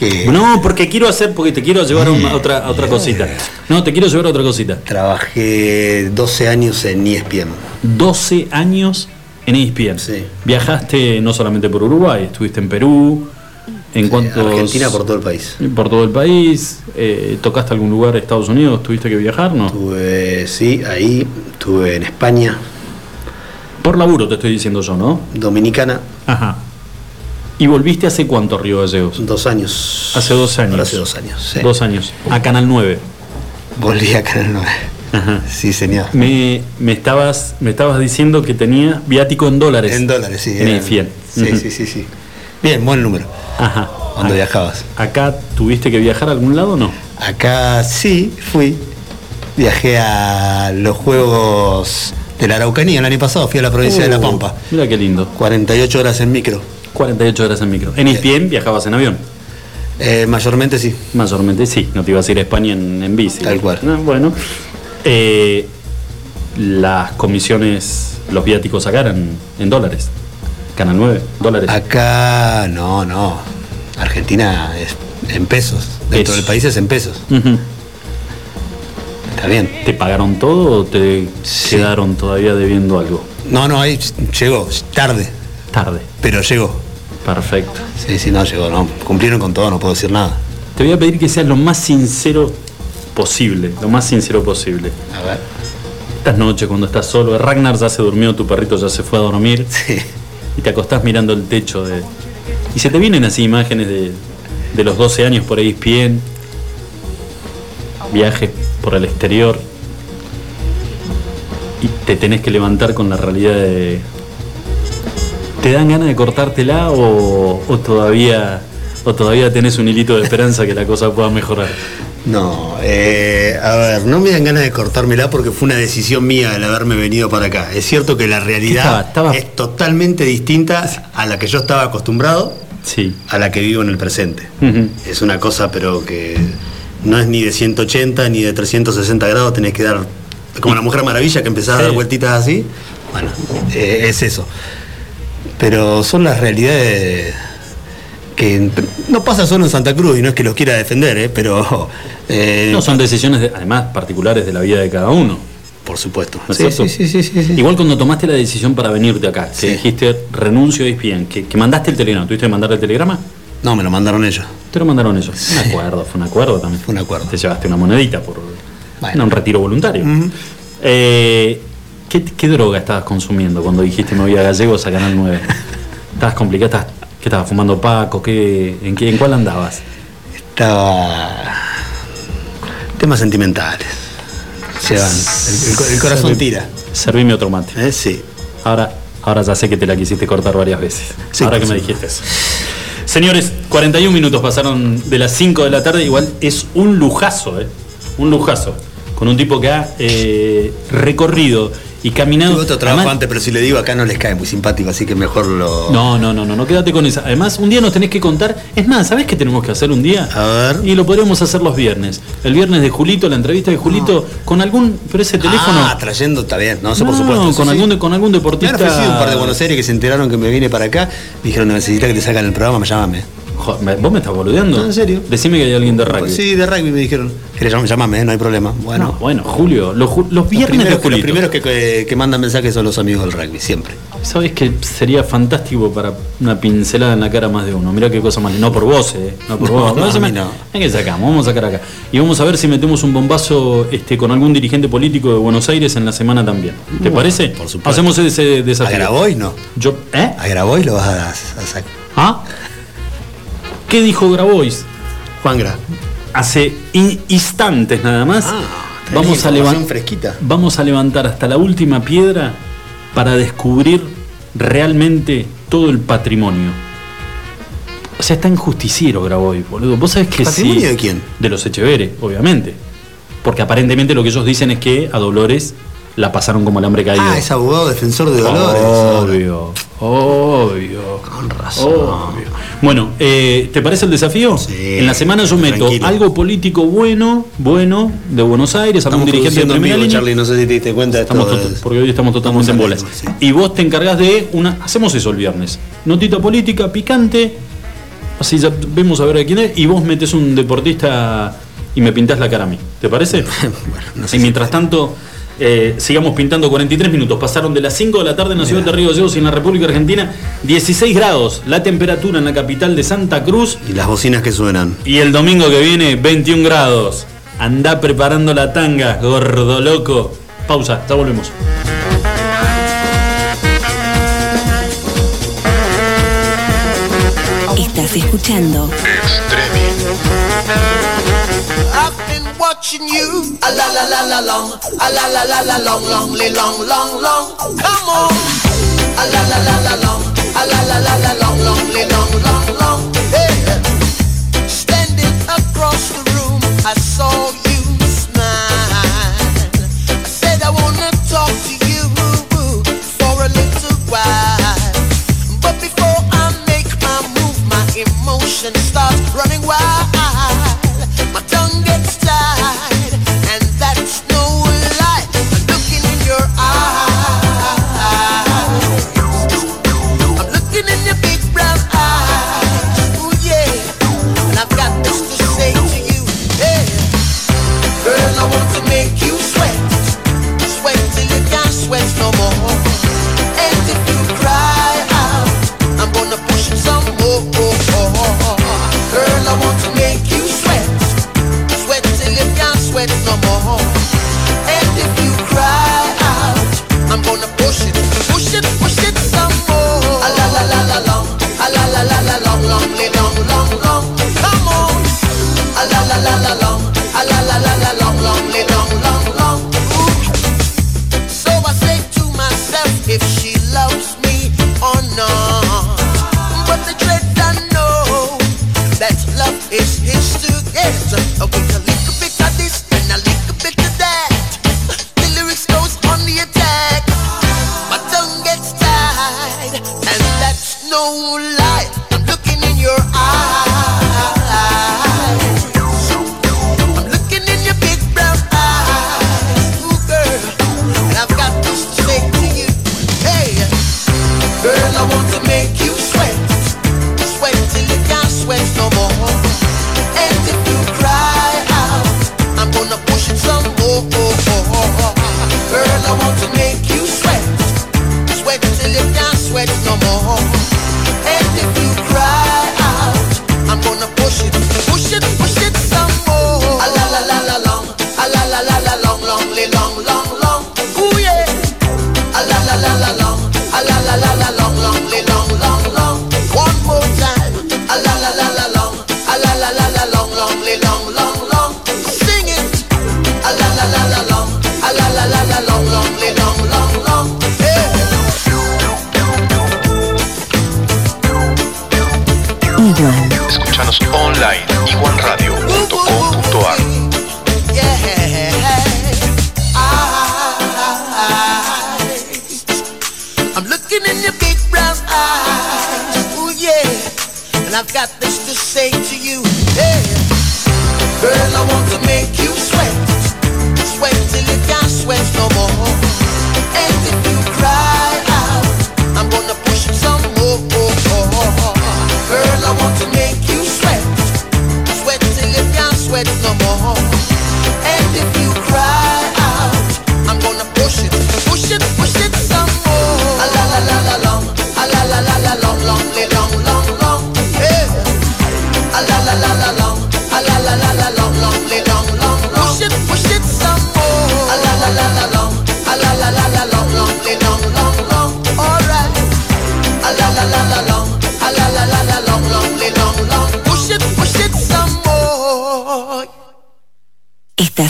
Que No, porque quiero hacer, porque te quiero llevar a, una- a otra, a otra cosita. No, te quiero llevar a otra cosita. trabajé 12 años en ESPN. 12 años en ESPN. Sí. Viajaste no solamente por Uruguay, estuviste en Perú. ¿En cuántos? Argentina por todo el país. Por todo el país. eh, ¿Tocaste algún lugar de Estados Unidos? ¿Tuviste que viajar? No. Estuve, sí, ahí, estuve en España, Por laburo te estoy diciendo yo, ¿no? Dominicana, Ajá. ¿Y volviste hace cuánto, Río Gallegos? dos años. Hace dos años. Hace dos años, sí. Dos años. A Canal 9. Volví a Canal 9. Ajá. Sí, señor. Me, me, estabas, me estabas diciendo que tenía viático en dólares. En dólares, sí. En. Sí, sí, sí, sí. Bien, buen número. Ajá. Cuando viajabas. ¿Acá tuviste que viajar a algún lado o no? Acá sí, fui. Viajé a los Juegos de la Araucanía el año pasado, fui a la provincia de La Pampa. Mira qué lindo. 48 horas en micro. 48 horas en micro. En ESPN viajabas en avión. Eh, mayormente sí. Mayormente sí. No te ibas a ir a España en, en bici. Tal cual. No, bueno. Eh, las comisiones, los viáticos acá eran en dólares. Canal 9, dólares. Acá no, no. Argentina es en pesos. Dentro del país es en pesos. Está bien. ¿Te pagaron todo o te Sí. quedaron todavía debiendo algo? No, no, ahí llegó, tarde, Tarde. pero llegó. Perfecto. Sí, sí, no, llegó, no. Cumplieron con todo, no puedo decir nada. Te voy a pedir que seas lo más sincero posible. Lo más sincero posible. A ver. Estas noches cuando estás solo, Ragnar ya se durmió, tu perrito ya se fue a dormir Sí. y te acostás mirando el techo de... Y se te vienen así imágenes de, de los 12 años por ahí bien, viajes por el exterior y te tenés que levantar con la realidad de... ¿Te dan ganas de cortártela o, o todavía o todavía tenés un hilito de esperanza que la cosa pueda mejorar? No, eh, a ver, no me dan ganas de cortármela porque fue una decisión mía el haberme venido para acá. Es cierto que la realidad Estaba- estaba- es totalmente distinta a la que yo estaba acostumbrado, Sí. a la que vivo en el presente. Es una cosa, pero que no es ni de 180 ni de 360 grados, tenés que dar, como la Mujer Maravilla que empezás a dar vueltitas así. Bueno, eh, es eso. Pero son las realidades que no pasa solo en Santa Cruz y no es que los quiera defender, ¿eh? pero... eh, No, son decisiones, de- además, particulares de la vida de cada uno. Por supuesto. ¿no Sí, sí, sí. Igual cuando tomaste la decisión para venirte acá, que dijiste renuncio a ESPN, que, que mandaste el telegrama, ¿tuviste que mandar el telegrama? No, me lo mandaron ellos. Te lo mandaron ellos. Un acuerdo, fue un acuerdo también. Fue un acuerdo. Te llevaste una monedita por Bueno. un retiro voluntario. Eh, ¿qué, qué droga estabas consumiendo cuando dijiste me voy a Gallegos a Canal 9? ¿Estabas complicada? ¿Estabas- ¿Qué estabas fumando Paco? ¿Qué, en, qué, ¿En cuál andabas? Estaba... Temas sentimentales. Se van. El, el co- el corazón Serví- tira. Servime otro mate. ¿eh? Sí. Ahora, ahora ya sé que te la quisiste cortar varias veces. Sí, ahora que me dijiste eso. Señores, 41 minutos pasaron de las 5 de la tarde. Igual es un lujazo, ¿eh? Un lujazo. Con un tipo que ha eh, recorrido y caminado. Tuve otro trabajo Además- antes, pero si le digo acá no les cae muy simpático, así que mejor lo. No, no, no, no, no, quédate con esa. Además, un día nos tenés que contar. Es más, ¿sabés qué tenemos que hacer un día? A ver. Y lo podríamos hacer los viernes. El viernes de Julito, la entrevista de Julito, con algún. Pero ese teléfono. Ah, trayendo, está bien, no, eso No, por supuesto. con sí, algún, con algún Me deportista. han ofrecido un par de Buenos Aires que se enteraron que me vine para acá. Me dijeron, necesitas que te sacan el programa, me llámame. ¿Vos me estás boludeando? No, en serio. Decime que hay alguien de rugby. Sí, de rugby me dijeron. ¿Querés llam- llamame, no hay problema. Bueno. No, bueno, Julio, los, los los viernes primeros, de los primeros que, que- que mandan mensajes son los amigos del rugby, siempre. ¿Sabes que sería fantástico para una pincelada en la cara más de uno? Mirá qué cosa más. No por vos, eh. No por No, vos. no, a se mí me- no. Que sacamos, vamos a sacar acá. Y vamos a ver si metemos un bombazo este, con algún dirigente político de Buenos Aires en la semana también. ¿Te parece? por supuesto. Hacemos ese desafío. ¿A Grabois no? Yo, ¿Eh? A Grabois lo vas a, a sacar. ¿Ah? ¿Qué dijo Grabois? Juan Gra. Hace in- instantes nada más. Ah, Vamos a, fresquita. vamos a levantar hasta la última piedra para descubrir realmente todo el patrimonio. O sea, está en justiciero Graboy, boludo. ¿Vos sabés que ¿Patrimonio sí? de quién? De los Echeveres, obviamente. Porque aparentemente lo que ellos dicen es que a Dolores la pasaron como el hambre caído. Ah, es abogado defensor de Dolores. Obvio, obvio. Con razón. Obvio. Bueno, eh, ¿te parece el desafío? Sí, en la semana yo meto tranquilo. algo político bueno, bueno, de Buenos Aires, algún Estamos dirigente de vivo. Charlie, no sé si te diste cuenta de Estamos porque hoy estamos totalmente en bolas. sí. Y vos te encargás de una. Hacemos eso el viernes. Notita política, picante. Así ya vemos a ver de quién es. Y vos metes un deportista y me pintás la cara a mí. ¿Te parece? Bueno, no sé y mientras tanto, eh, sigamos pintando 43 minutos. Pasaron de las 5 de la tarde en la ciudad de Río Gallegos y en la República Argentina. 16 grados. La temperatura en la capital de Santa Cruz. Y las bocinas que suenan. Y el domingo que viene, 21 grados. Andá preparando la tanga, gordo loco. Pausa, ya volvemos. Estás escuchando you. A la la la la long. A la la la la long, long, long, long, long. Come on. A la la la la long. A la la la la long, long, long, long, long. Hey. Standing across the room, I saw you smile. I said I wanna talk to you for a little while. But before I make my move, my emotions start running wild.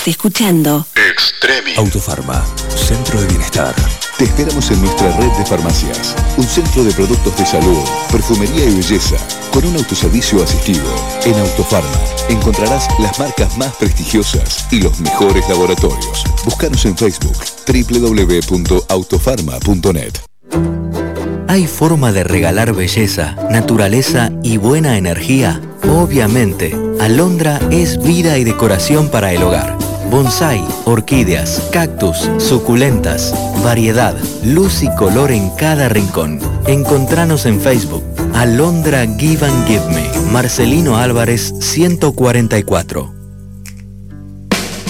Estás escuchando Extremi. Autofarma, centro de bienestar. Te esperamos en nuestra red de farmacias. Un centro de productos de salud, perfumería y belleza, con un autoservicio asistido. En Autofarma encontrarás las marcas más prestigiosas y los mejores laboratorios. Búscanos en Facebook www.autofarma.net. ¿Hay forma de regalar belleza, naturaleza y buena energía? Obviamente, Alondra es vida y decoración para el hogar. Bonsai, orquídeas, cactus, suculentas, variedad, luz y color en cada rincón. Encontranos en Facebook. Alondra Give and Give Me. Marcelino Álvarez 144.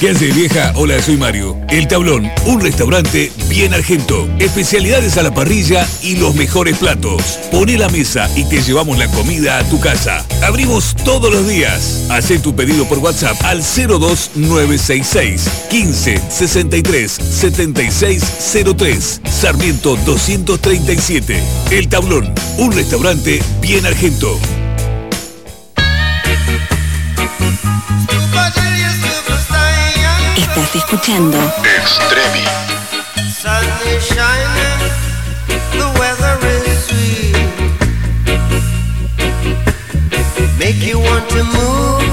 ¿Qué hace vieja? Hola, soy Mario. El Tablón, un restaurante bien argento. Especialidades a la parrilla y los mejores platos. Pone la mesa y te llevamos la comida a tu casa. Abrimos todos los días. Haz tu pedido por WhatsApp al 02966 15 63 7603 Sarmiento 237. El Tablón, un restaurante bien argento. Estás escuchando Extremi. Sun shining, the weather is sweet. Make you want to move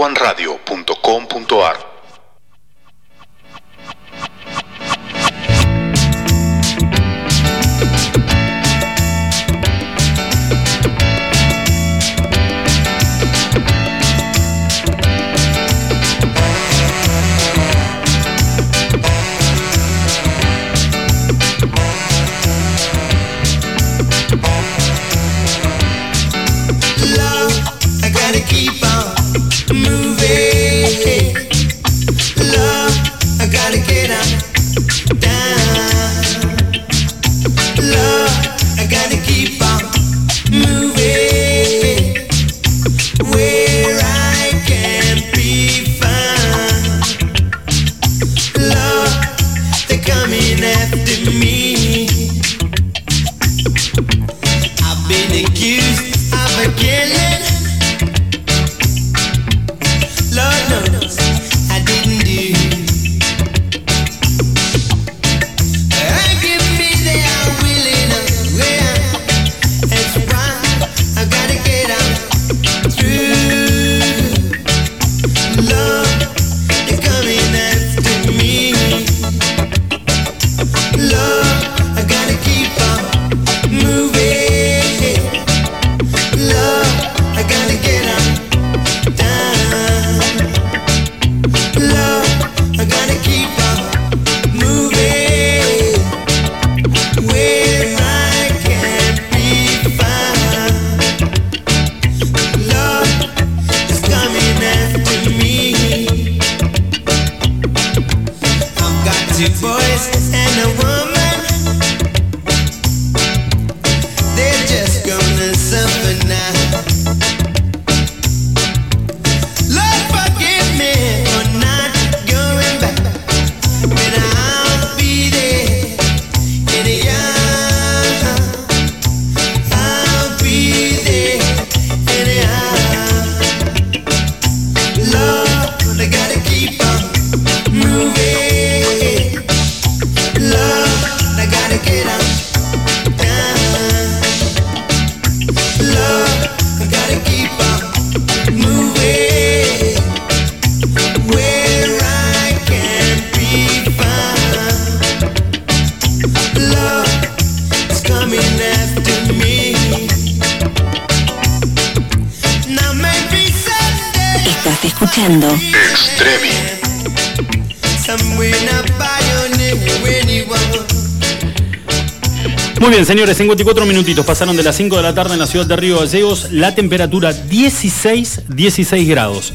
online señores, 54 minutitos pasaron de las 5 de la tarde en la ciudad de Río Gallegos. La temperatura 16, 16 grados.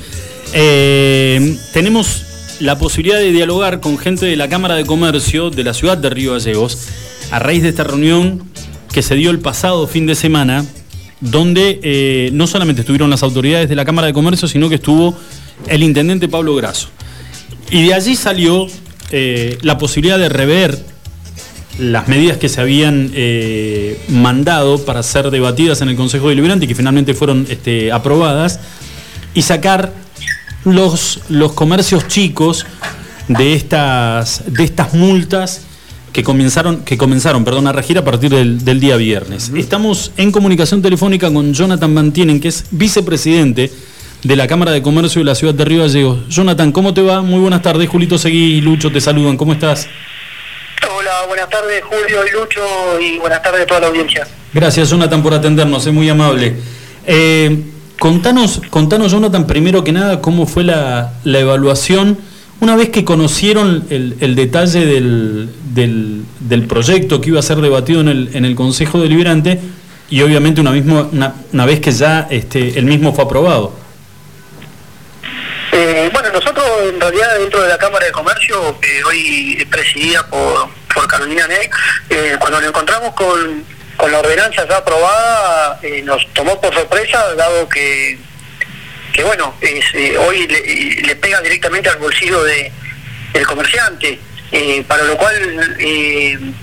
Eh, tenemos la posibilidad de dialogar con gente de la Cámara de Comercio de la ciudad de Río Gallegos a raíz de esta reunión que se dio el pasado fin de semana, donde eh, no solamente estuvieron las autoridades de la Cámara de Comercio, sino que estuvo el intendente Pablo Grasso. Y de allí salió eh, la posibilidad de rever las medidas que se habían eh, mandado para ser debatidas en el Consejo Deliberante y que finalmente fueron este, aprobadas y sacar los, los comercios chicos de estas, de estas multas que comenzaron, que comenzaron perdón, a regir a partir del, del día viernes. Estamos en comunicación telefónica con Jonathan Mantienen, que es vicepresidente de la Cámara de Comercio de la ciudad de Río Gallegos. Jonathan, ¿cómo te va? Muy buenas tardes. Julito Seguí y Lucho te saludan. ¿Cómo estás? Buenas tardes Julio y Lucho y buenas tardes a toda la audiencia. Gracias, Jonathan, por atendernos, es muy amable. Eh, contanos, contanos, Jonathan, primero que nada, cómo fue la, evaluación una vez que conocieron el, detalle del, del, proyecto que iba a ser debatido en el, en el Consejo Deliberante y obviamente una, mismo, una, una vez que ya este, el mismo fue aprobado. Realidad dentro de la Cámara de Comercio, hoy presidida por, por Carolina Ney, eh, cuando nos encontramos con, con la ordenanza ya aprobada, eh, nos tomó por sorpresa, dado que, que bueno, eh, hoy le, pega directamente al bolsillo de, del comerciante, para lo cual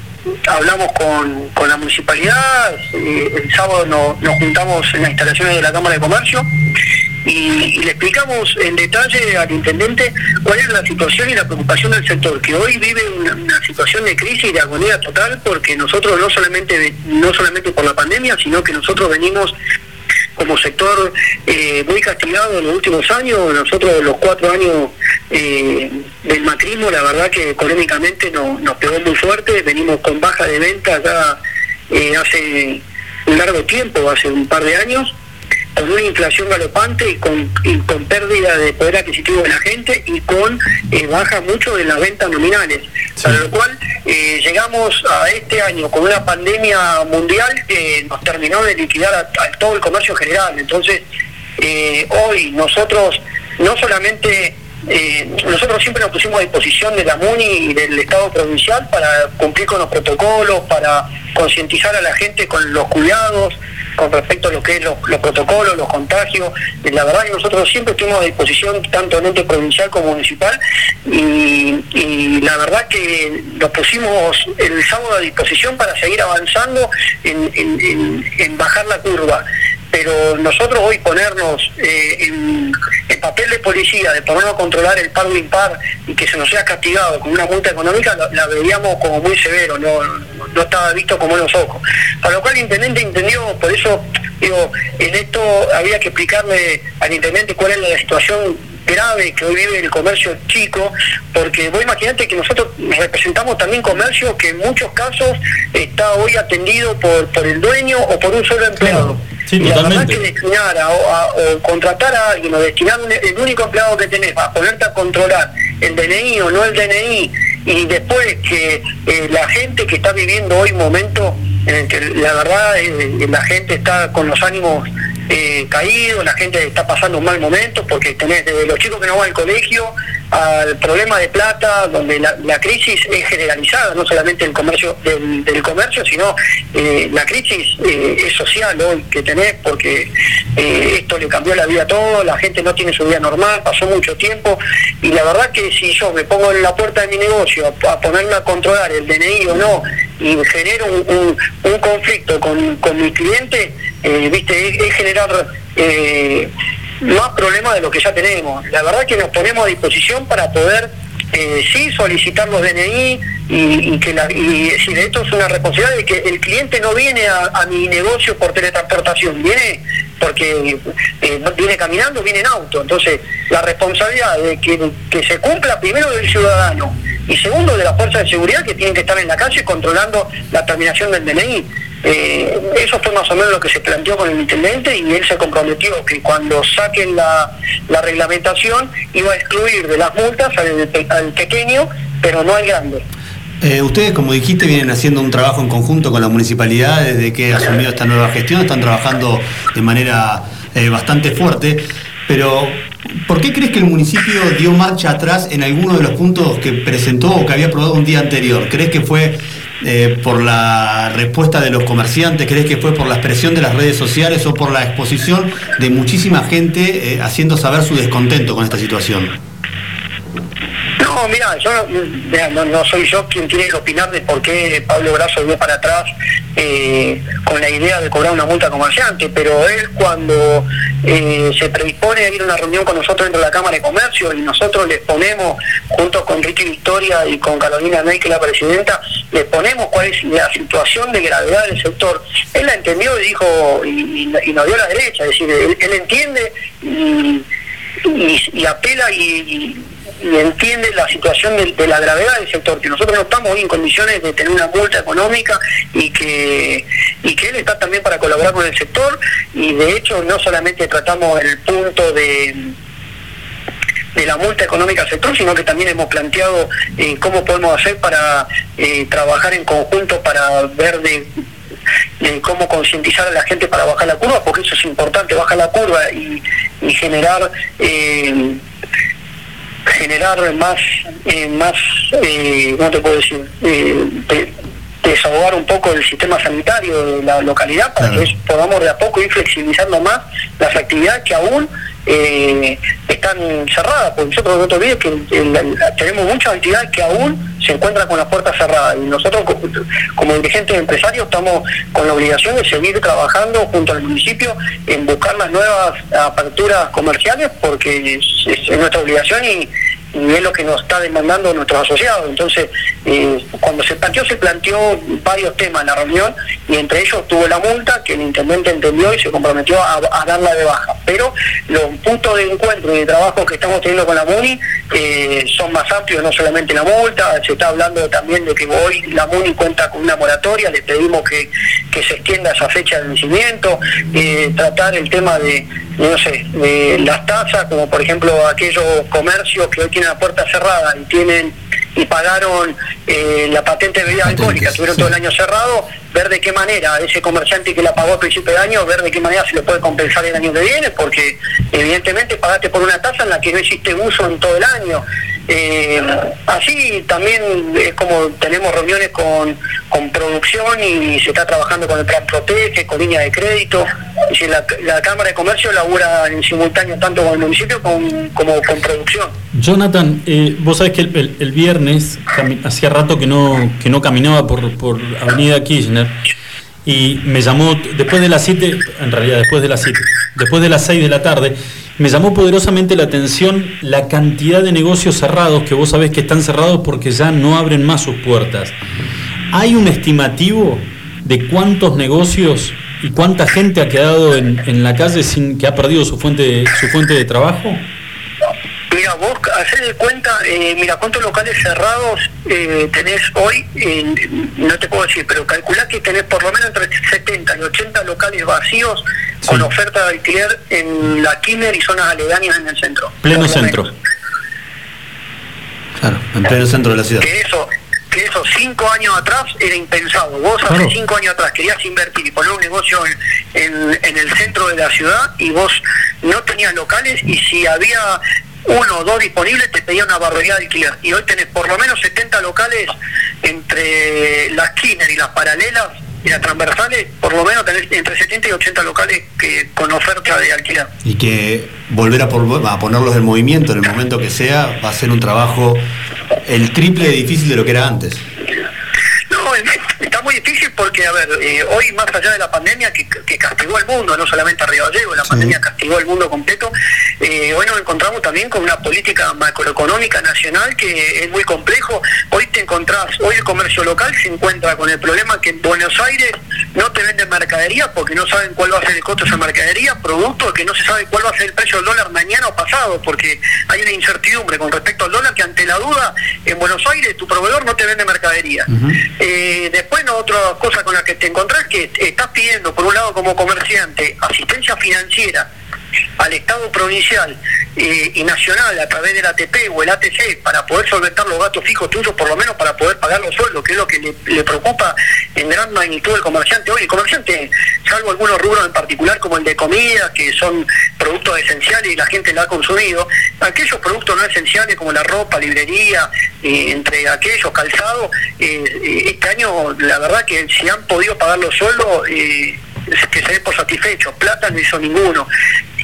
hablamos con, con la municipalidad, el sábado no- nos juntamos en las instalaciones de la Cámara de Comercio y, le explicamos en detalle al intendente cuál es la situación y la preocupación del sector, que hoy vive una, situación de crisis y de agonía total porque nosotros no solamente, no solamente por la pandemia, sino que nosotros venimos como sector eh, muy castigado en los últimos años. Nosotros los cuatro años eh, del macrismo, la verdad que económicamente no- nos pegó muy fuerte, venimos con baja de venta ya eh, hace un largo tiempo, hace un par de años, con una inflación galopante y con, y con pérdida de poder adquisitivo de la gente y con eh, baja mucho de las ventas nominales. Para lo cual eh, llegamos a este año con una pandemia mundial que nos terminó de liquidar a, a todo el comercio general. Entonces, eh, hoy nosotros no solamente eh, nosotros siempre nos pusimos a disposición de la MUNI y del Estado provincial para cumplir con los protocolos, para concientizar a la gente con los cuidados, con respecto a lo que es los, los protocolos, los contagios. Eh, La verdad que nosotros siempre estuvimos a disposición, tanto en ente provincial como municipal, y, la verdad que nos pusimos el sábado a disposición para seguir avanzando en- en bajar la curva pero nosotros hoy ponernos eh, en, en papel de policía, de ponernos a controlar el pago impar y que se nos sea castigado con una multa económica, la, veíamos como muy severo, no, no estaba visto como buenos ojos. Para lo cual el intendente entendió, por eso digo, en esto había que explicarle al intendente cuál es la situación grave que hoy vive el comercio chico, porque vos imaginate que nosotros representamos también comercio que en muchos casos está hoy atendido por, por el dueño o por un solo empleado. Sí, y totalmente. que destinar a- a- o contratar a alguien o destinar un- el único empleado que tenés a ponerte a controlar el DNI o no el DNI y después que eh, la gente que está viviendo hoy un momento en el que la verdad eh, la gente está con los ánimos eh, caídos, la gente está pasando un mal momento porque tenés desde los chicos que no van al colegio al problema de plata, donde la, la crisis es generalizada, no solamente el comercio del, comercio, sino eh, la crisis eh, es social hoy que tenés, porque eh, esto le cambió la vida a todos, la gente no tiene su vida normal, pasó mucho tiempo, y la verdad que si yo me pongo en la puerta de mi negocio a, a ponerme a controlar el DNI o no, y genero un, un- un conflicto con, con mi cliente, eh, viste, es, generar eh, más problemas de lo que ya tenemos. La verdad que nos ponemos a disposición para poder eh, sí solicitar los DNI y, que la, y decir esto es una responsabilidad de que el cliente no viene a, mi negocio por teletransportación, viene porque viene caminando, viene en auto. Entonces, la responsabilidad de que, que se cumpla primero del ciudadano y segundo de las fuerzas de seguridad que tienen que estar en la calle controlando la terminación del DNI. Eh, eso fue más o menos lo que se planteó con el intendente y él se comprometió que cuando saquen la, la reglamentación iba a excluir de las multas al pequeño, pero no al grande. Eh, ustedes, como dijiste, vienen haciendo un trabajo en conjunto con la municipalidad desde que asumió esta nueva gestión, están trabajando de manera eh, bastante fuerte, pero ¿por qué crees que el municipio dio marcha atrás en alguno de los puntos que presentó o que había aprobado un día anterior? ¿Crees que fue eh, por la respuesta de los comerciantes? ¿Crees que fue por la expresión de las redes sociales o por la exposición de muchísima gente eh, haciendo saber su descontento con esta situación? No, mira, yo no, soy yo quien tiene que opinar de por qué Pablo Brazo dio para atrás eh, con la idea de cobrar una multa comerciante, pero él cuando eh, se predispone a ir a una reunión con nosotros dentro de la Cámara de Comercio y nosotros les ponemos, junto con Ricky Victoria y con Carolina Ney, que es la presidenta, les ponemos cuál es la situación de gravedad del sector. Él la entendió y dijo, y, y- nos dio la derecha, es decir, él, entiende y apela y, y- entiende la situación de, la gravedad del sector, que nosotros no estamos en condiciones de tener una multa económica y que, y que él está también para colaborar con el sector y de hecho no solamente tratamos el punto de de la multa económica al sector, sino que también hemos planteado eh, cómo podemos hacer para eh, trabajar en conjunto para ver de, cómo concientizar a la gente para bajar la curva, porque eso es importante, bajar la curva y, y generar eh, generar más eh, más eh, no te puedo decir eh, desahogar un poco el sistema sanitario de la localidad para Claro. que podamos de a poco ir flexibilizando más las actividades que aún eh, están cerradas, porque nosotros no te olvides que el- el- tenemos muchas actividades que aún se encuentran con las puertas cerradas y nosotros co- como dirigentes empresarios estamos con la obligación de seguir trabajando junto al municipio en buscar las nuevas aperturas comerciales porque es- es nuestra obligación y, y es lo que nos está demandando nuestros asociados. Entonces, eh, cuando se planteó, se planteó varios temas en la reunión y entre ellos tuvo la multa que el intendente entendió y se comprometió a, darla de baja. Pero los puntos de encuentro y de trabajo que estamos teniendo con la MUNI eh, son más amplios, no solamente la multa, se está hablando también de que hoy la MUNI cuenta con una moratoria, le pedimos que, que se extienda esa fecha de vencimiento, eh, tratar el tema de, no sé, de las tasas, como por ejemplo aquellos comercios que hoy tienen la puerta cerrada y tienen y pagaron eh, la patente de bebida alcohólica, tuvieron todo el año cerrado, ver de qué manera a ese comerciante que la pagó a principio de año, ver de qué manera se le puede compensar el año que viene, porque evidentemente pagaste por una tasa en la que no hiciste uso en todo el año. Eh, así también es como tenemos reuniones con, con producción y se está trabajando con el plan Protege, con línea de crédito. La, la Cámara de Comercio labura en simultáneo tanto con el municipio con- como con producción. Jonathan, eh, vos sabés que el, viernes hacía rato que no, que no caminaba por, por Avenida Kirchner y me llamó después de las 7, en realidad después de las 7, después de las 6 de la tarde, me llamó poderosamente la atención la cantidad de negocios cerrados que vos sabés que están cerrados porque ya no abren más sus puertas. ¿Hay un estimativo de cuántos negocios y cuánta gente ha quedado en, en la calle sin que ha perdido su fuente, su fuente de trabajo? Mira, vos hacés de cuenta, eh, mira, cuántos locales cerrados eh, tenés hoy, eh, no te puedo decir, pero calculá que tenés por lo menos entre 70 y 80 locales vacíos con oferta de alquiler en la Kiner y zonas aledañas en el centro. Pleno centro. Claro, en pleno centro de la ciudad. Que eso, que eso cinco años atrás era impensado. Vos hace Claro. cinco años atrás querías invertir y poner un negocio en, en- en el centro de la ciudad y vos no tenías locales y si había uno o dos disponibles, te pedía una barbaridad de alquiler. Y hoy tenés por lo menos 70 locales entre las Skinner y las paralelas y las transversales, por lo menos tenés entre 70 y 80 locales que con oferta de alquiler. Y que volver a, por- a ponerlos en movimiento en el momento que sea va a ser un trabajo el triple de difícil de lo que era antes. No, es- está muy difícil porque, a ver, eh, hoy más allá de la pandemia que, que castigó al mundo, no solamente a Río Gallego, la pandemia castigó al mundo completo, eh, hoy nos encontramos también con una política macroeconómica nacional que es muy complejo. Hoy te encontrás, hoy el comercio local se encuentra con el problema que en Buenos Aires no te venden mercadería porque no saben cuál va a ser el costo de esa mercadería, producto que no se sabe cuál va a ser el precio del dólar mañana o pasado, porque hay una incertidumbre con respecto al dólar que ante la duda en Buenos Aires tu proveedor no te vende mercadería. Eh, después no, otra cosa con la que te encontrás que estás pidiendo por un lado como comerciante asistencia financiera al Estado provincial y nacional a través del ATP o el ATC para poder solventar los gastos fijos tuyos, por lo menos para poder pagar los sueldos, que es lo que le, preocupa en gran magnitud al comerciante hoy. El comerciante, salvo algunos rubros en particular como el de comida, que son productos esenciales y la gente la ha consumido, aquellos productos no esenciales como la ropa, librería, eh, entre aquellos calzados, eh, eh, este año la verdad que si han podido pagar los sueldos, que se dé por satisfechos, plata no hizo ninguno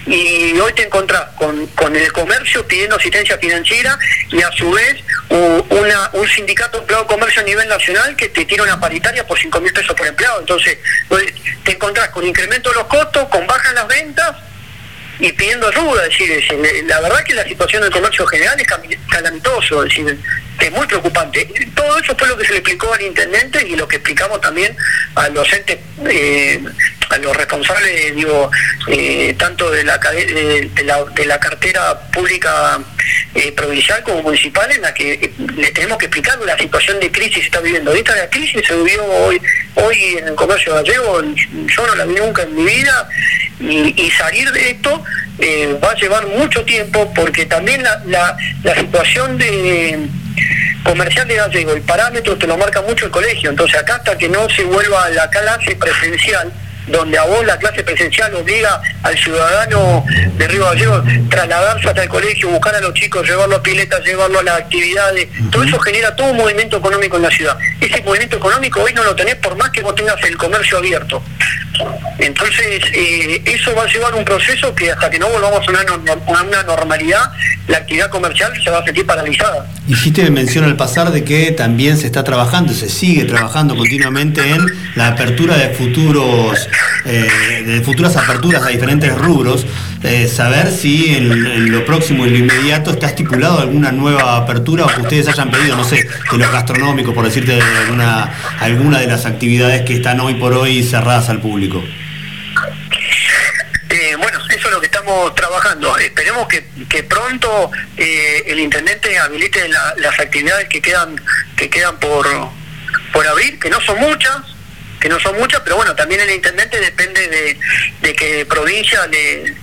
y hoy te encontrás con, con el comercio pidiendo asistencia financiera y a su vez un sindicato empleado de comercio a nivel nacional que te tira una paritaria por 5 mil pesos por empleado. Entonces te encontrás con incremento de los costos, con bajas las ventas y pidiendo ayuda. Es decir, la verdad que la situación del comercio general es calamitoso, es decir, es muy preocupante. Todo eso fue lo que se le explicó al intendente y lo que explicamos también a los entes, eh, a los responsables, digo, eh, tanto de la, de, de la, de la cartera pública eh, provincial como municipal, en la que eh, le tenemos que explicar la situación de crisis que está viviendo. Esta la crisis se vivió hoy, hoy en el comercio gallego, yo no la vi nunca en mi vida, y, y salir de esto eh, va a llevar mucho tiempo porque también la, la, la situación de comercial de gallego, el parámetro te lo marca mucho el colegio, entonces acá hasta que no se vuelva a la clase presencial, donde a vos la clase presencial obliga al ciudadano de Río Gallego trasladarse hasta el colegio, buscar a los chicos, llevarlo a piletas, llevarlo a las actividades, todo eso genera todo un movimiento económico en la ciudad. Ese movimiento económico hoy no lo tenés por más que vos tengas el comercio abierto. Entonces, eh, eso va a llevar un proceso que hasta que no volvamos a una, a una normalidad, la actividad comercial se va a sentir paralizada. Hiciste mención al pasar de que también se está trabajando, se sigue trabajando continuamente en la apertura de futuros, eh, de futuras aperturas a diferentes rubros. Eh, saber si en, en lo próximo y lo inmediato está estipulado alguna nueva apertura o que ustedes hayan pedido, no sé, de los gastronómicos, por decirte de alguna, alguna de las actividades que están hoy por hoy cerradas al público. Eh, bueno, eso es lo que estamos trabajando. Esperemos que, que pronto eh, el intendente habilite la- las actividades que quedan que quedan por por abrir, que no son muchas, que no son muchas, pero bueno, también el intendente depende de, de que provincia le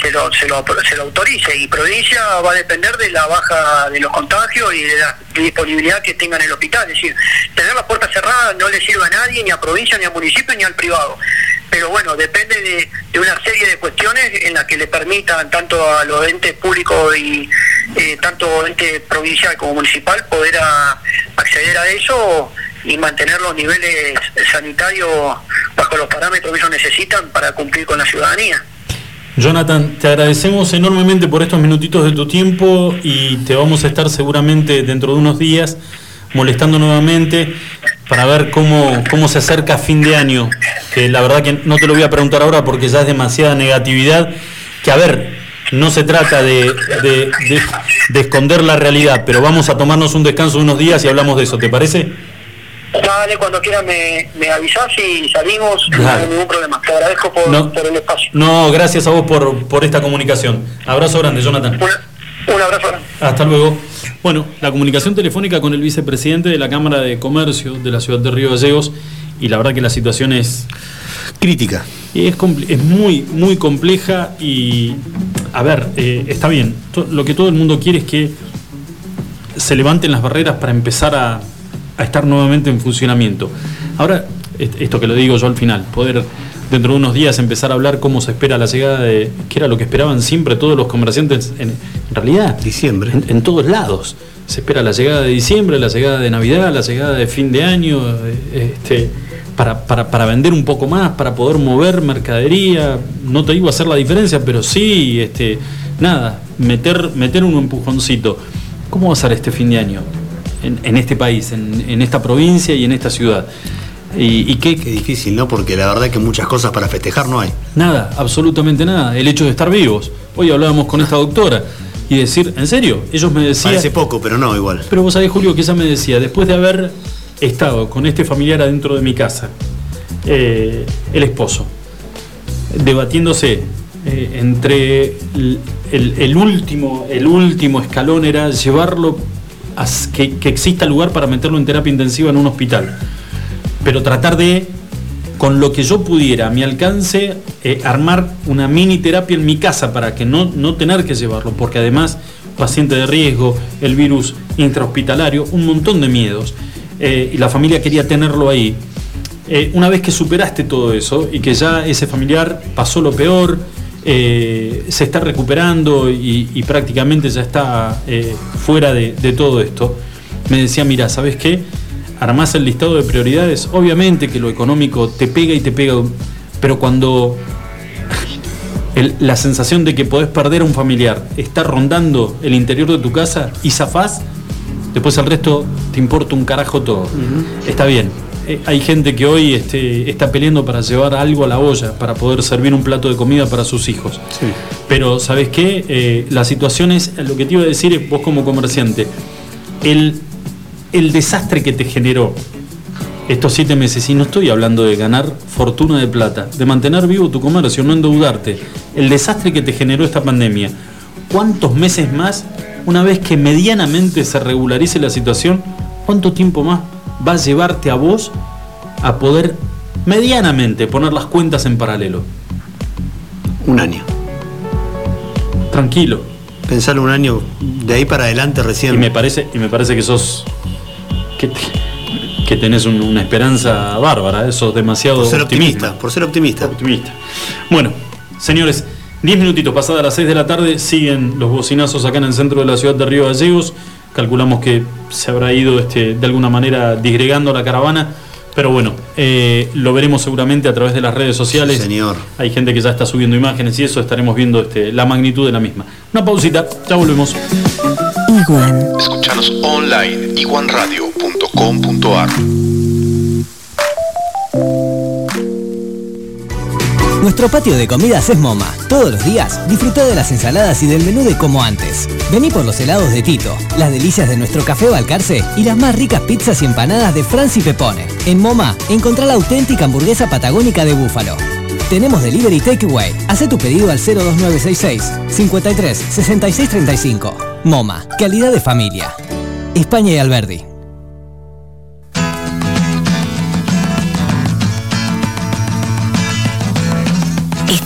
se lo, se, lo, se lo autorice y provincia va a depender de la baja de los contagios y de la disponibilidad que tengan en el hospital. Es decir, tener las puertas cerradas no le sirve a nadie, ni a provincia, ni a municipio, ni al privado. Pero bueno, depende de, de una serie de cuestiones en las que le permitan tanto a los entes públicos y eh, tanto ente provincial como municipal poder a- acceder a eso y mantener los niveles sanitarios bajo los parámetros que ellos necesitan para cumplir con la ciudadanía. Jonathan, te agradecemos enormemente por estos minutitos de tu tiempo y te vamos a estar seguramente dentro de unos días molestando nuevamente para ver cómo, cómo se acerca fin de año. Que la verdad que no te lo voy a preguntar ahora porque ya es demasiada negatividad. Que a ver, no se trata de- de esconder la realidad, pero vamos a tomarnos un descanso de unos días y hablamos de eso, ¿te parece? Dale, cuando quieras me, me avisás y salimos, no Dale. hay ningún problema. Te agradezco por, No. por el espacio. No, gracias a vos por, por esta comunicación. Abrazo grande, Jonathan. Un abrazo grande. Hasta luego. Bueno, la comunicación telefónica con el vicepresidente de la Cámara de Comercio de la ciudad de Río Gallegos y la verdad que la situación es crítica. Es, es muy, muy compleja y, a ver, eh, está bien. Lo que todo el mundo quiere es que se levanten las barreras para empezar a, a estar nuevamente en funcionamiento. Ahora, est- esto que lo digo yo al final, poder dentro de unos días empezar a hablar cómo se espera la llegada de, que era lo que esperaban siempre todos los comerciantes, en, en realidad, Diciembre. en, en todos lados. Se espera la llegada de diciembre, la llegada de Navidad, la llegada de fin de año, eh, este, para, para, para vender un poco más, para poder mover mercadería. No te digo hacer la diferencia, pero sí, este, nada, meter, meter un empujoncito. ¿Cómo va a ser este fin de año en, en este país, en, en esta provincia y en esta ciudad? ¿Y, y qué, Qué difícil, ¿no? Porque la verdad es que muchas cosas para festejar no hay. Nada, absolutamente nada. El hecho de estar vivos. Hoy hablábamos con esta doctora y decir, ¿en serio? Ellos me decían. Parece poco, pero no igual. Pero vos sabés, Julio, que ella me decía, después de haber estado con este familiar adentro de mi casa, eh, el esposo, debatiéndose eh, entre el, el- el último, el último escalón era llevarlo que, exista lugar para meterlo en terapia intensiva en un hospital. Pero tratar de, con lo que yo pudiera, a mi alcance, eh, armar una mini terapia en mi casa para que no, no tener que llevarlo, porque además, paciente de riesgo, el virus intrahospitalario, un montón de miedos. eh, y la familia quería tenerlo ahí. Eh, una vez que superaste todo eso y que ya ese familiar pasó lo peor, eh, se está recuperando y, y prácticamente ya está eh, fuera de, de todo esto, me decía, mira, ¿sabes qué? Armás el listado de prioridades, obviamente que lo económico te pega y te pega, pero cuando el- la sensación de que podés perder a un familiar está rondando el interior de tu casa y zafás, después el resto te importa un carajo todo. Está bien. Eh, hay gente que hoy este, está peleando para llevar algo a la olla, para poder servir un plato de comida para sus hijos. Pero, ¿sabes qué? Eh, la situación es, lo que te iba a decir es, vos como comerciante, el, el desastre que te generó estos siete meses, y no estoy hablando de ganar fortuna de plata, de mantener vivo tu comercio, no endeudarte, el desastre que te generó esta pandemia, ¿cuántos meses más, una vez que medianamente se regularice la situación, cuánto tiempo más va a llevarte a vos a poder medianamente poner las cuentas en paralelo? Un año. Tranquilo. Pensar un año de ahí para adelante recién. Y me parece, y me parece que sos. que, te- que tenés un- una esperanza bárbara, eso es demasiado por ser optimista. optimista. Por ser optimista. optimista. Bueno, señores, 10 minutitos pasadas las 6 de la tarde, siguen los bocinazos acá en el centro de la ciudad de Río Gallegos. Calculamos que se habrá ido este, de alguna manera disgregando la caravana. Pero bueno, eh, lo veremos seguramente a través de las redes sociales. Señor. Hay gente que ya está subiendo imágenes y eso estaremos viendo este, la magnitud de la misma. Una pausita, ya volvemos. Iguan. Escuchanos online iguanradio.com.ar Nuestro patio de comidas es MoMA. Todos los días disfruta de las ensaladas y del menú de como antes. Vení por los helados de Tito, las delicias de nuestro café Balcarce y las más ricas pizzas y empanadas de Franci Pepone. En MoMA encontrá la auténtica hamburguesa patagónica de búfalo. Tenemos delivery takeaway. Haz tu pedido al 02966 53 66 35. MoMA, calidad de familia. España y Alberdi.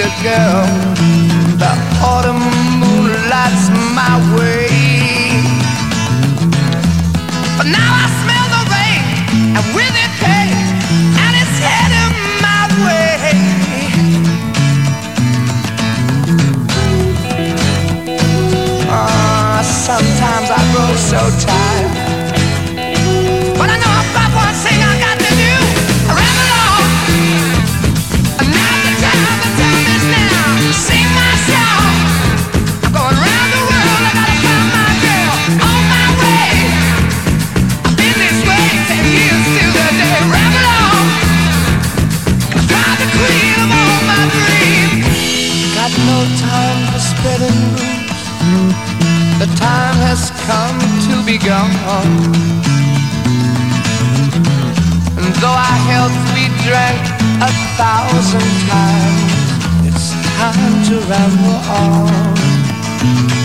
me to no time for spreading news. The time has come to be gone. And though our health we drank a thousand times, it's time to ramble on.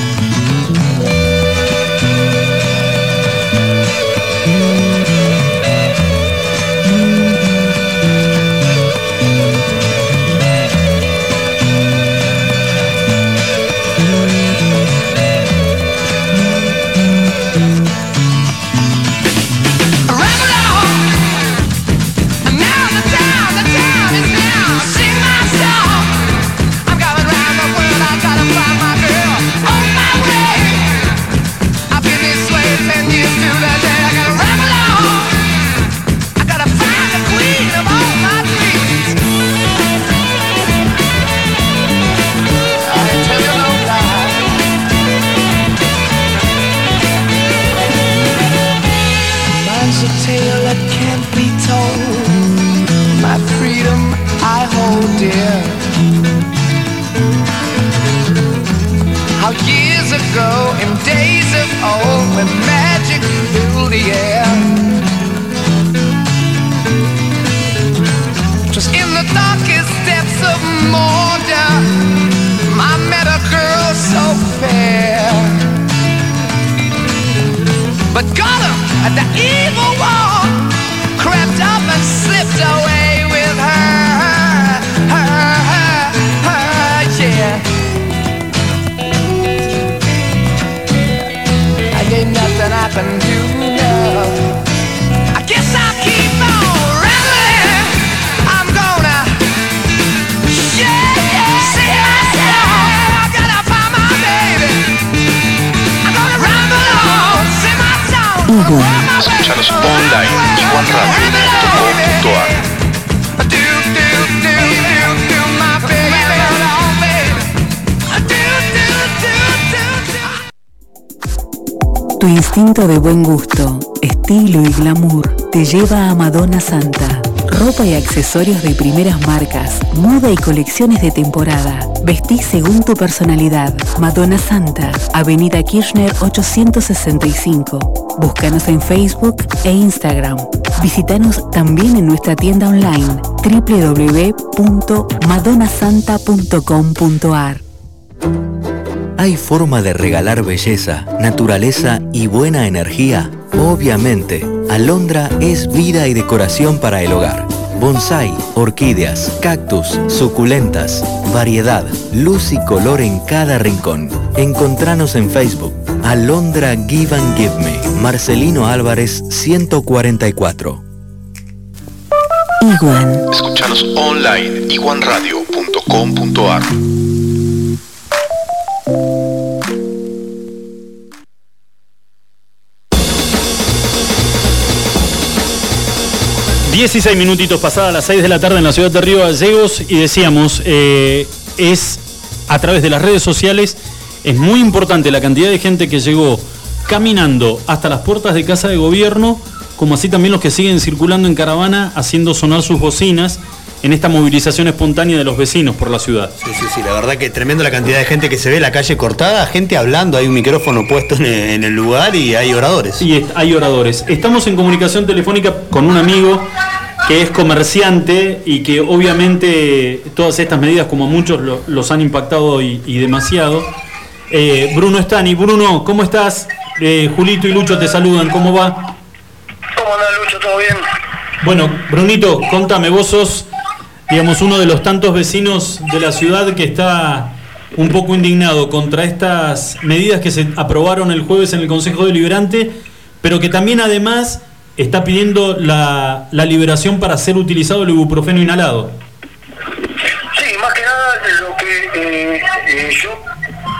But Gollum, the evil one, crept up and slipped away with her, her, her, her, yeah. And ain't nothing I can do online iguanradio.com.ar Tu instinto de buen gusto, estilo y glamour te lleva a Madonna Santa. Ropa y accesorios de primeras marcas, moda y colecciones de temporada. Vestí según tu personalidad. Madonna Santa, Avenida Kirchner 865. Búscanos en Facebook e Instagram. Visítanos también en nuestra tienda online www.madonasanta.com.ar. ¿Hay forma de regalar belleza, naturaleza y buena energía? Obviamente, Alondra es vida y decoración para el hogar. Bonsai, orquídeas, cactus, suculentas, variedad, luz y color en cada rincón. Encontranos en Facebook. Alondra Give and Give Me. Marcelino Álvarez 144. Iguan. Escuchanos online iguanradio.com.ar 16 minutitos pasadas las 6 de la tarde en la ciudad de Río Gallegos y decíamos, eh, es a través de las redes sociales, es muy importante la cantidad de gente que llegó caminando hasta las puertas de casa de gobierno, como así también los que siguen circulando en caravana haciendo sonar sus bocinas en esta movilización espontánea de los vecinos por la ciudad. Sí, sí, sí, la verdad que tremendo la cantidad de gente que se ve, la calle cortada, gente hablando, hay un micrófono puesto en el, en lugar y hay oradores. Y hay oradores. Estamos en comunicación telefónica con un amigo que es comerciante y que obviamente todas estas medidas, como a muchos, lo- los han impactado y, y demasiado. Eh, Bruno Stani. Bruno, ¿cómo estás? Eh, Julito y Lucho te saludan, ¿cómo va? ¿Cómo andás, Lucho? ¿Todo bien? Bueno, Brunito, contame, vos sos, digamos, uno de los tantos vecinos de la ciudad que está un poco indignado contra estas medidas que se aprobaron el jueves en el Consejo Deliberante, pero que también además está pidiendo la, la liberación para ser utilizado el ibuprofeno inhalado. Sí, más que nada lo que eh, eh, yo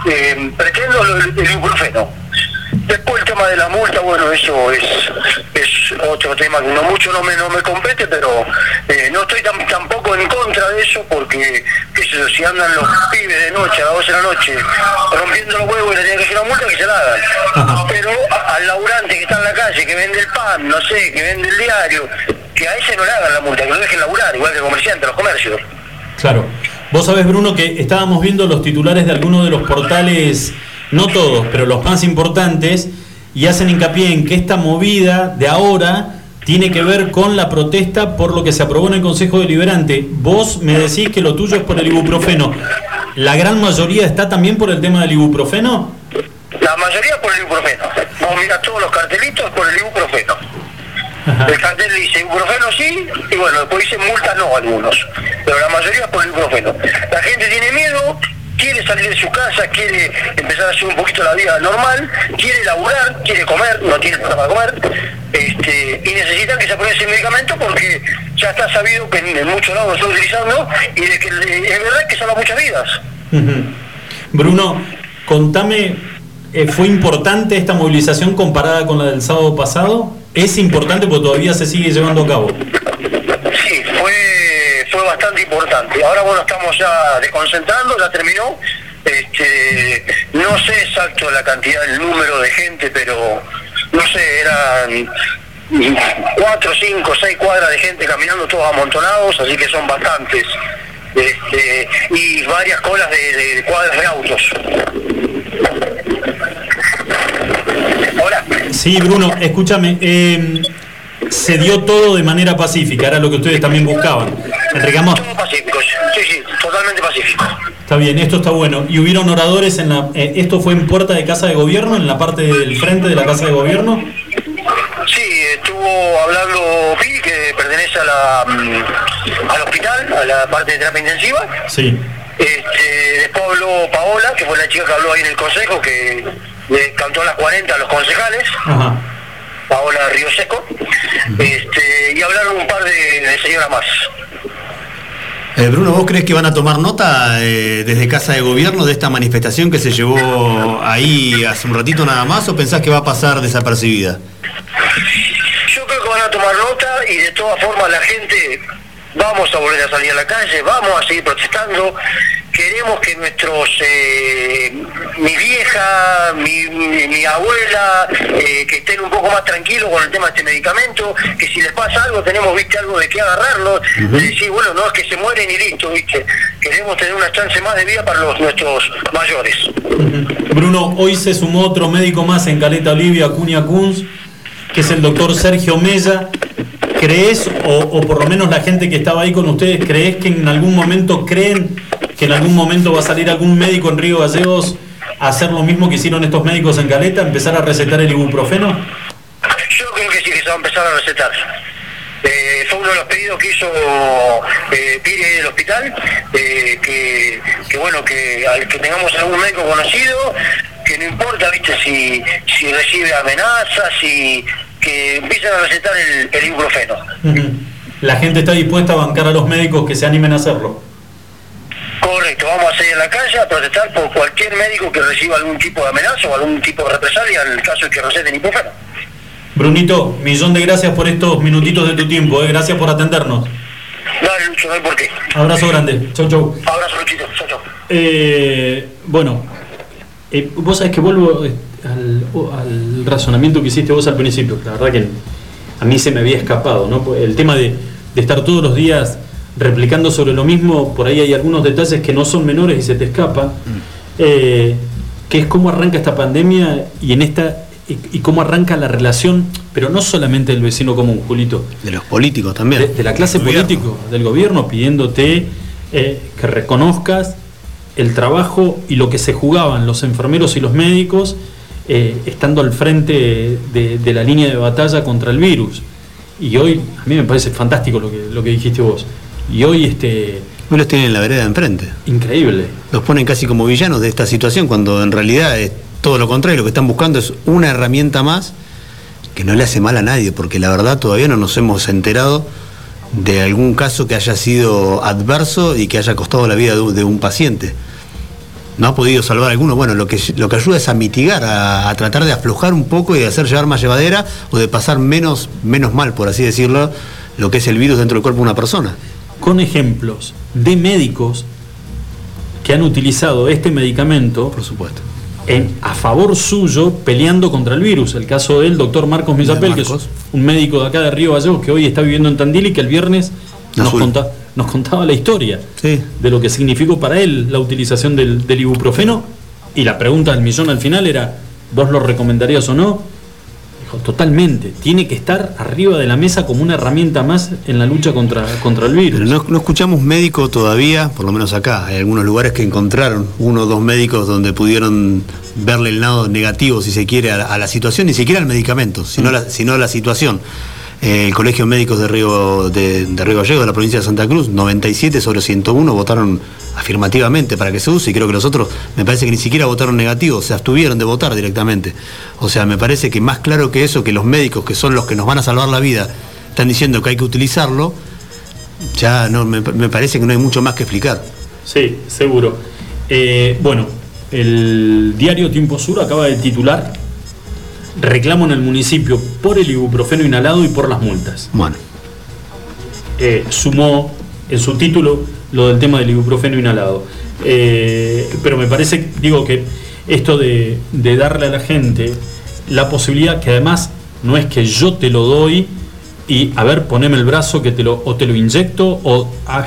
eh, pretendo el ibuprofeno. Después el tema de la multa, bueno, eso es, es otro tema que no mucho no me, no me compete, pero eh, no estoy tam- tampoco en contra de eso porque, qué sé yo, si andan los pibes de noche, a las 12 de la noche, rompiendo los huevos y le tienen que hacer una multa, que se la hagan. Pero a- al laburante que está en la calle, que vende el pan, no sé, que vende el diario, que a ese no le hagan la multa, que lo dejen laburar, igual que el comerciante, los comercios. Claro. Vos sabés, Bruno, que estábamos viendo los titulares de algunos de los portales no todos, pero los más importantes, y hacen hincapié en que esta movida de ahora tiene que ver con la protesta por lo que se aprobó en el Consejo Deliberante. Vos me decís que lo tuyo es por el ibuprofeno. ¿La gran mayoría está también por el tema del ibuprofeno? La mayoría por el ibuprofeno. Vamos a mirar todos los cartelitos por el ibuprofeno. El cartel dice ibuprofeno sí, y bueno, después dice multa no algunos. Pero la mayoría por el ibuprofeno. La gente tiene miedo, quiere salir de su casa, quiere empezar a hacer un poquito la vida normal, quiere laburar, quiere comer, no tiene para comer, este, y necesitan que se apruebe ese medicamento porque ya está sabido que en, muchos lados lo están utilizando y de que es verdad que salva muchas vidas. Bruno, contame, eh, ¿fue importante esta movilización comparada con la del sábado pasado? ¿Es importante porque todavía se sigue llevando a cabo? Sí, fue, fue bastante importante. Ahora bueno, estamos ya desconcentrando, ya terminó. Este, no sé exacto la cantidad, el número de gente, pero no sé, eran cuatro, cinco, seis cuadras de gente caminando todos amontonados, así que son bastantes. Este, y varias colas de, cuadras de autos. Hola. Sí, Bruno, escúchame, eh, se dio todo de manera pacífica, era lo que ustedes también buscaban. Entregamos, Pacífico, sí, sí, totalmente pacífico. está bien, esto está bueno. ¿Y hubieron oradores en la... eh, ¿Esto fue en puerta de Casa de Gobierno, en la parte del frente de la Casa de Gobierno? Sí, estuvo hablando Pi, que pertenece a la, mm, al hospital, a la parte de terapia intensiva. Sí. Este, después habló Paola, que fue la chica que habló ahí en el consejo, que le cantó a las 40 a los concejales, Ajá. Paola Río Seco, este, y hablaron un par de, de señoras más. Eh, Bruno, ¿vos crees que van a tomar nota eh, desde Casa de Gobierno de esta manifestación que se llevó ahí hace un ratito nada más o pensás que va a pasar desapercibida? Yo creo que van a tomar nota y de todas formas la gente vamos a volver a salir a la calle, vamos a seguir protestando. Queremos que nuestros, eh, mi mi, mi- mi abuela, eh, que estén un poco más tranquilos con el tema de este medicamento, que si les pasa algo tenemos, viste, algo de qué agarrarlo, de decir, bueno, no es que se mueren y listo, viste. Queremos tener una chance más de vida para los nuestros mayores. Bruno, hoy se sumó otro médico más en Caleta Olivia, Acuña Kunz, que es el doctor Sergio Mella. ¿Crees, o, o por lo menos la gente que estaba ahí con ustedes, crees que en algún momento creen que en algún momento va a salir algún médico en Río Gallegos hacer lo mismo que hicieron estos médicos en Caleta, empezar a recetar el ibuprofeno? Yo creo que sí que se va a empezar a recetar. Eh, fue uno de los pedidos que hizo eh, ahí del hospital, eh, que, que bueno, que al que tengamos algún médico conocido, que no importa, viste, si, si recibe amenazas, si que empiecen a recetar el, el ibuprofeno. La gente está dispuesta a bancar a los médicos que se animen a hacerlo. Correcto, vamos a salir a la calle a protestar por cualquier médico que reciba algún tipo de amenaza o algún tipo de represalia en el caso de que receten ibuprofeno. Brunito, millón de gracias por estos minutitos de tu tiempo, eh. gracias por atendernos. Dale, Lucho, no hay por qué. Abrazo grande, chau chau. Abrazo, Luchito. Chau, chau. Eh, bueno, eh, vos sabés que vuelvo eh, al, al razonamiento que hiciste vos al principio. La verdad que a mí se me había escapado, ¿no? El tema de, de estar todos los días replicando sobre lo mismo, por ahí hay algunos detalles que no son menores y se te escapan. Eh, que es cómo arranca esta pandemia y en esta y, y cómo arranca la relación, pero no solamente del vecino común, Julito, De los políticos también. de, de la clase política, del gobierno, pidiéndote eh, que reconozcas el trabajo y lo que se jugaban los enfermeros y los médicos eh, estando al frente de, de la línea de batalla contra el virus. Y hoy, a mí me parece fantástico lo que, lo que dijiste vos. Y hoy, este, Hoy los tienen en la vereda de enfrente. increíble. Los ponen casi como villanos de esta situación cuando en realidad es todo lo contrario. Lo que están buscando es una herramienta más que no le hace mal a nadie, porque la verdad todavía no nos hemos enterado de algún caso que haya sido adverso y que haya costado la vida de un, paciente. No ha podido salvar alguno. Bueno, lo que, lo que ayuda es a mitigar, a, a tratar de aflojar un poco y de hacer llevar más llevadera o de pasar menos, menos mal, por así decirlo, lo que es el virus dentro del cuerpo de una persona. Con ejemplos de médicos que han utilizado este medicamento Por supuesto. en, a favor suyo peleando contra el virus. El caso del doctor Marcos Millapel, que es un médico de acá de Río Gallegos que hoy está viviendo en Tandil y que el viernes nos, Azul. conta- nos contaba la historia Sí. de lo que significó para él la utilización del, del ibuprofeno Y la pregunta del millón al final era, ¿vos lo recomendarías o no? Dijo, totalmente, tiene que estar arriba de la mesa como una herramienta más en la lucha contra, contra el virus. Pero no, no escuchamos médico todavía, por lo menos acá. Hay algunos lugares que encontraron uno o dos médicos donde pudieron verle el lado negativo, si se quiere, a la, a la situación, ni siquiera al medicamento, sino, la, sino a la situación. Eh, el Colegio Médicos de Río, de, de Río Gallego, de la provincia de Santa Cruz, 97 sobre 101 votaron afirmativamente para que se use y creo que los otros me parece que ni siquiera votaron negativo, se abstuvieron de votar directamente. O sea, me parece que más claro que eso, que los médicos que son los que nos van a salvar la vida, están diciendo que hay que utilizarlo, ya no me, me parece que no hay mucho más que explicar. Sí, seguro. Eh, bueno, el diario Tiempo Sur acaba de titular reclamo en el municipio por el ibuprofeno inhalado y por las multas. Bueno, Eh, sumó en su título lo del tema del ibuprofeno inhalado. Eh, pero me parece, digo que esto de, de darle a la gente la posibilidad, que además no es que yo te lo doy y a ver, poneme el brazo que te lo, o te lo inyecto o ah,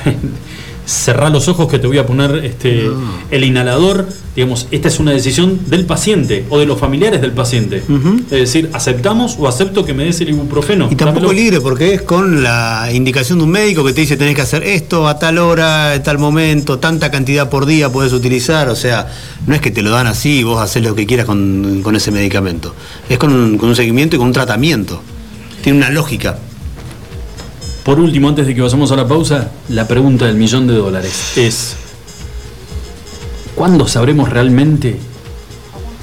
cerrá los ojos que te voy a poner este, el inhalador. Digamos, esta es una decisión del paciente o de los familiares del paciente. Es decir, aceptamos o acepto que me des el ibuprofeno. Y tampoco Dámelo. libre, porque es con la indicación de un médico que te dice tenés que hacer esto a tal hora, a tal momento, tanta cantidad por día puedes utilizar. O sea, no es que te lo dan así y vos haces lo que quieras con, con ese medicamento. Es con un, con un seguimiento y con un tratamiento. Tiene una lógica. Por último, antes de que pasemos a la pausa, la pregunta del millón de dólares es, ¿cuándo sabremos realmente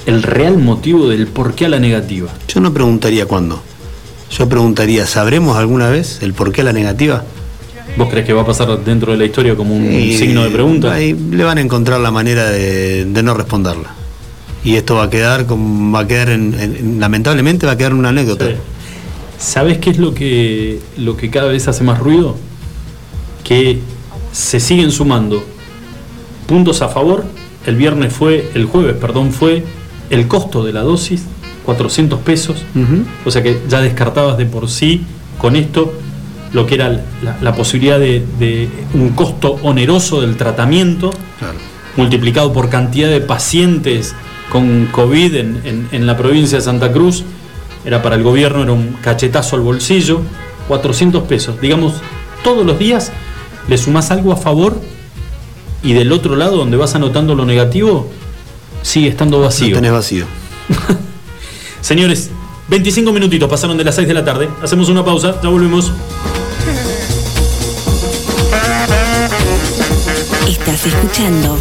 el real motivo del por qué a la negativa? Yo no preguntaría cuándo. Yo preguntaría, ¿sabremos alguna vez el por qué a la negativa? ¿Vos crees que va a pasar dentro de la historia como un Y signo de pregunta? ahí le van a encontrar la manera de, de no responderla. Y esto va a quedar, como, va a quedar en- en- lamentablemente va a quedar en una anécdota. Sí. ¿Sabes qué es lo que, lo que cada vez hace más ruido? Que se siguen sumando puntos a favor. El viernes fue, el jueves, perdón, fue el costo de la dosis, 400 pesos. O sea que ya descartabas de por sí con esto lo que era la, la posibilidad de, de un costo oneroso del tratamiento, Claro. multiplicado por cantidad de pacientes con COVID en, en- en la provincia de Santa Cruz. Era para el gobierno, era un cachetazo al bolsillo, 400 pesos. Digamos, todos los días le sumás algo a favor y del otro lado, donde vas anotando lo negativo, sigue estando Lo vacío. tenés vacío. Señores, 25 minutitos pasaron de las 6 de la tarde. Hacemos una pausa, ya volvemos. Estás escuchando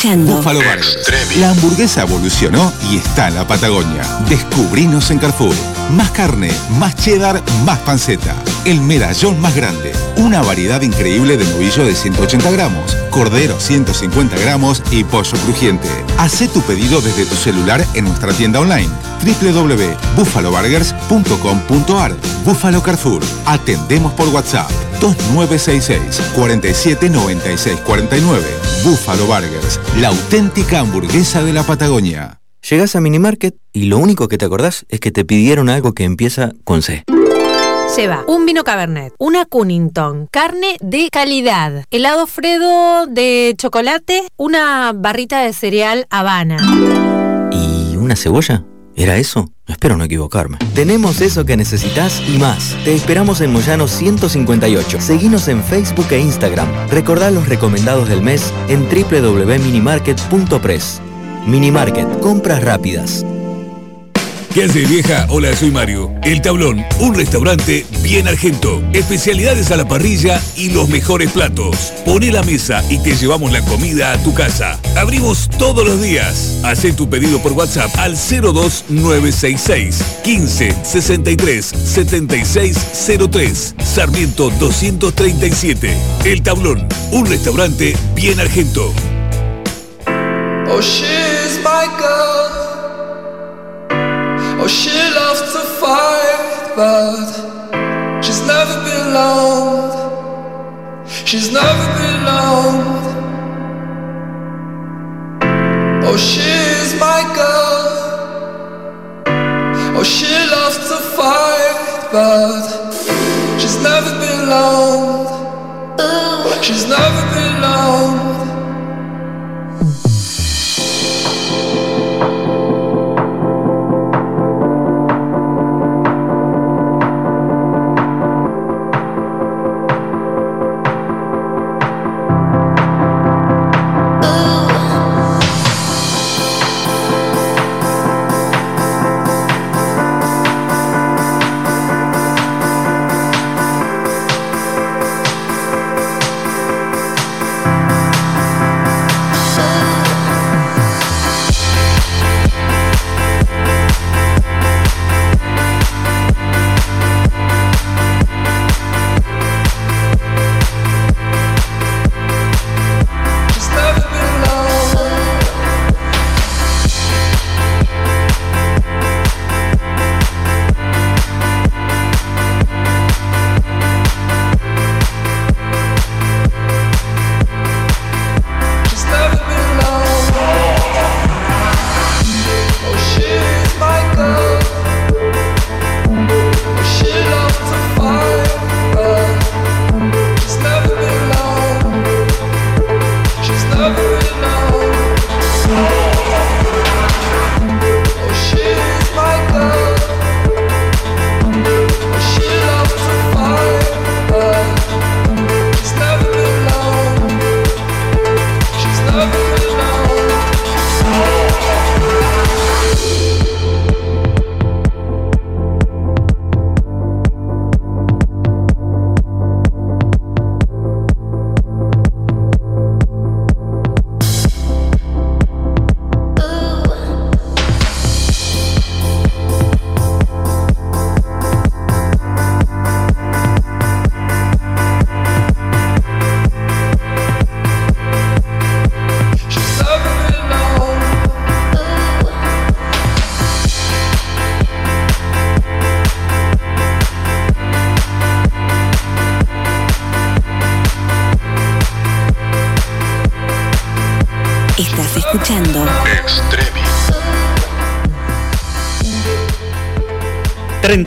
escuchando Búfalo Burgers. La hamburguesa evolucionó y está en la Patagonia. Descubrinos en Carrefour. Más carne, más cheddar, más panceta. El medallón más grande. Una variedad increíble de novillo de 180 gramos, cordero 150 gramos y pollo crujiente. Hacé tu pedido desde tu celular en nuestra tienda online www.buffaloburgers.com.ar Búfalo Carrefour. Atendemos por WhatsApp 2966 4796 49. Búfalo Burgers, la auténtica hamburguesa de la Patagonia. Llegás a Minimarket y lo único que te acordás es que te pidieron algo que empieza con C. Lleva un vino Cabernet, una Cunnington, carne de calidad, helado Fredo de chocolate, una barrita de cereal Habana. ¿Y una cebolla? ¿Era eso? Espero no equivocarme. Tenemos eso que necesitas y más. Te esperamos en Moyano 158. Seguinos en Facebook e Instagram. Recordá los recomendados del mes en www.minimarket.press. Minimarket, compras rápidas. ¿Qué hace vieja? Hola, soy Mario. El Tablón, un restaurante bien argento. Especialidades a la parrilla y los mejores platos. Pone la mesa y te llevamos la comida a tu casa. Abrimos todos los días. Haz tu pedido por WhatsApp al 02966 15 63 76 03. Sarmiento 237. El Tablón, un restaurante bien argento. Oh, she's my. She loves to fight, but she's never been loved. She's never been loved. Oh, she's my girl. Oh, she loves to fight, but she's never been loved. She's never been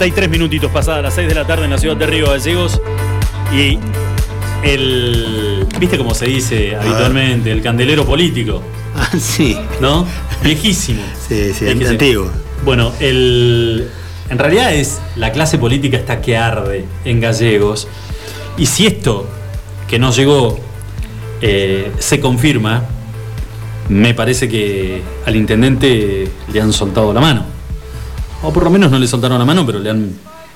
33 minutitos pasadas las 6 de la tarde en la ciudad de Río Gallegos. Y el. ¿Viste cómo se dice habitualmente? El candelero político. Ah, sí. ¿No? Viejísimo. Sí, sí, Viejísimo. antiguo. Bueno, el. En realidad es la clase política está que arde en gallegos. Y si esto que nos llegó eh, se confirma, me parece que al intendente le han soltado la mano. O por lo menos no le soltaron la mano, pero le han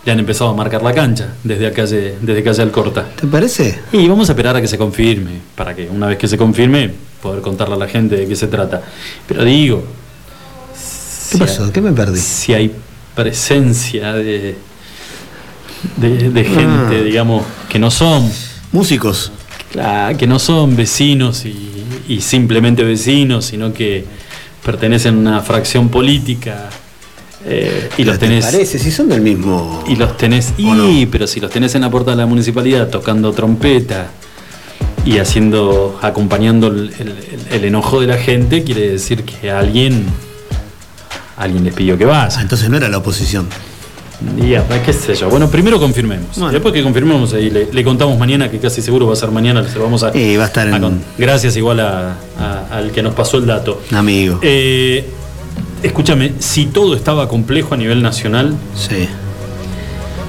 le han empezado a marcar la cancha desde calle, desde calle Alcorta. ¿Te parece? Y vamos a esperar a que se confirme, para que una vez que se confirme, poder contarle a la gente de qué se trata. Pero digo. ¿Qué pasó? ¿Qué me perdí? Si hay presencia de. de, de gente, Ah. digamos, que no son. Músicos. Claro, que no son vecinos y, y simplemente vecinos, sino que pertenecen a una fracción política. Eh, y los ¿Te tenés. parece? Si son del mismo. Y los tenés. Y, pero si los tenés en la puerta de la municipalidad tocando trompeta y haciendo. acompañando el, el- el- el enojo de la gente, quiere decir que alguien. alguien les pidió que vaya. Ah, entonces no era la oposición. Ya, qué sé yo. Bueno, primero confirmemos. Después que confirmemos ahí, le, le contamos mañana, que casi seguro va a ser mañana, se lo vamos a. Y va a estar a en- con- Gracias igual a- a- al que nos pasó el dato. Amigo. Eh, escúchame, si todo estaba complejo a nivel nacional. Sí.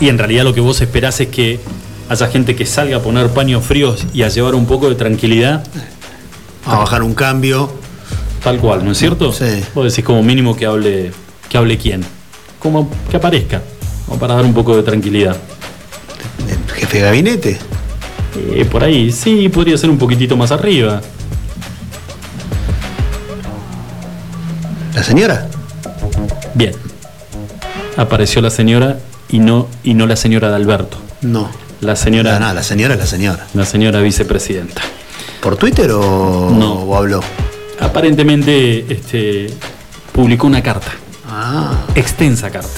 Y en realidad lo que vos esperás es que haya gente que salga a poner paños fríos y a llevar un poco de tranquilidad. A bajar un cambio. Tal cual, ¿no es cierto? Sí. Vos decís como mínimo que hable, que hable quién. Como que aparezca. Como para dar un poco de tranquilidad. Jefe de gabinete. Eh, por ahí, sí, podría ser un poquitito más arriba. ¿La señora? Bien. Apareció la señora y no, y no la señora de Alberto. No. La señora. No, no, la señora es la señora. La señora vicepresidenta. ¿Por Twitter o, No. o habló? Aparentemente este, publicó una carta. Ah. Extensa carta.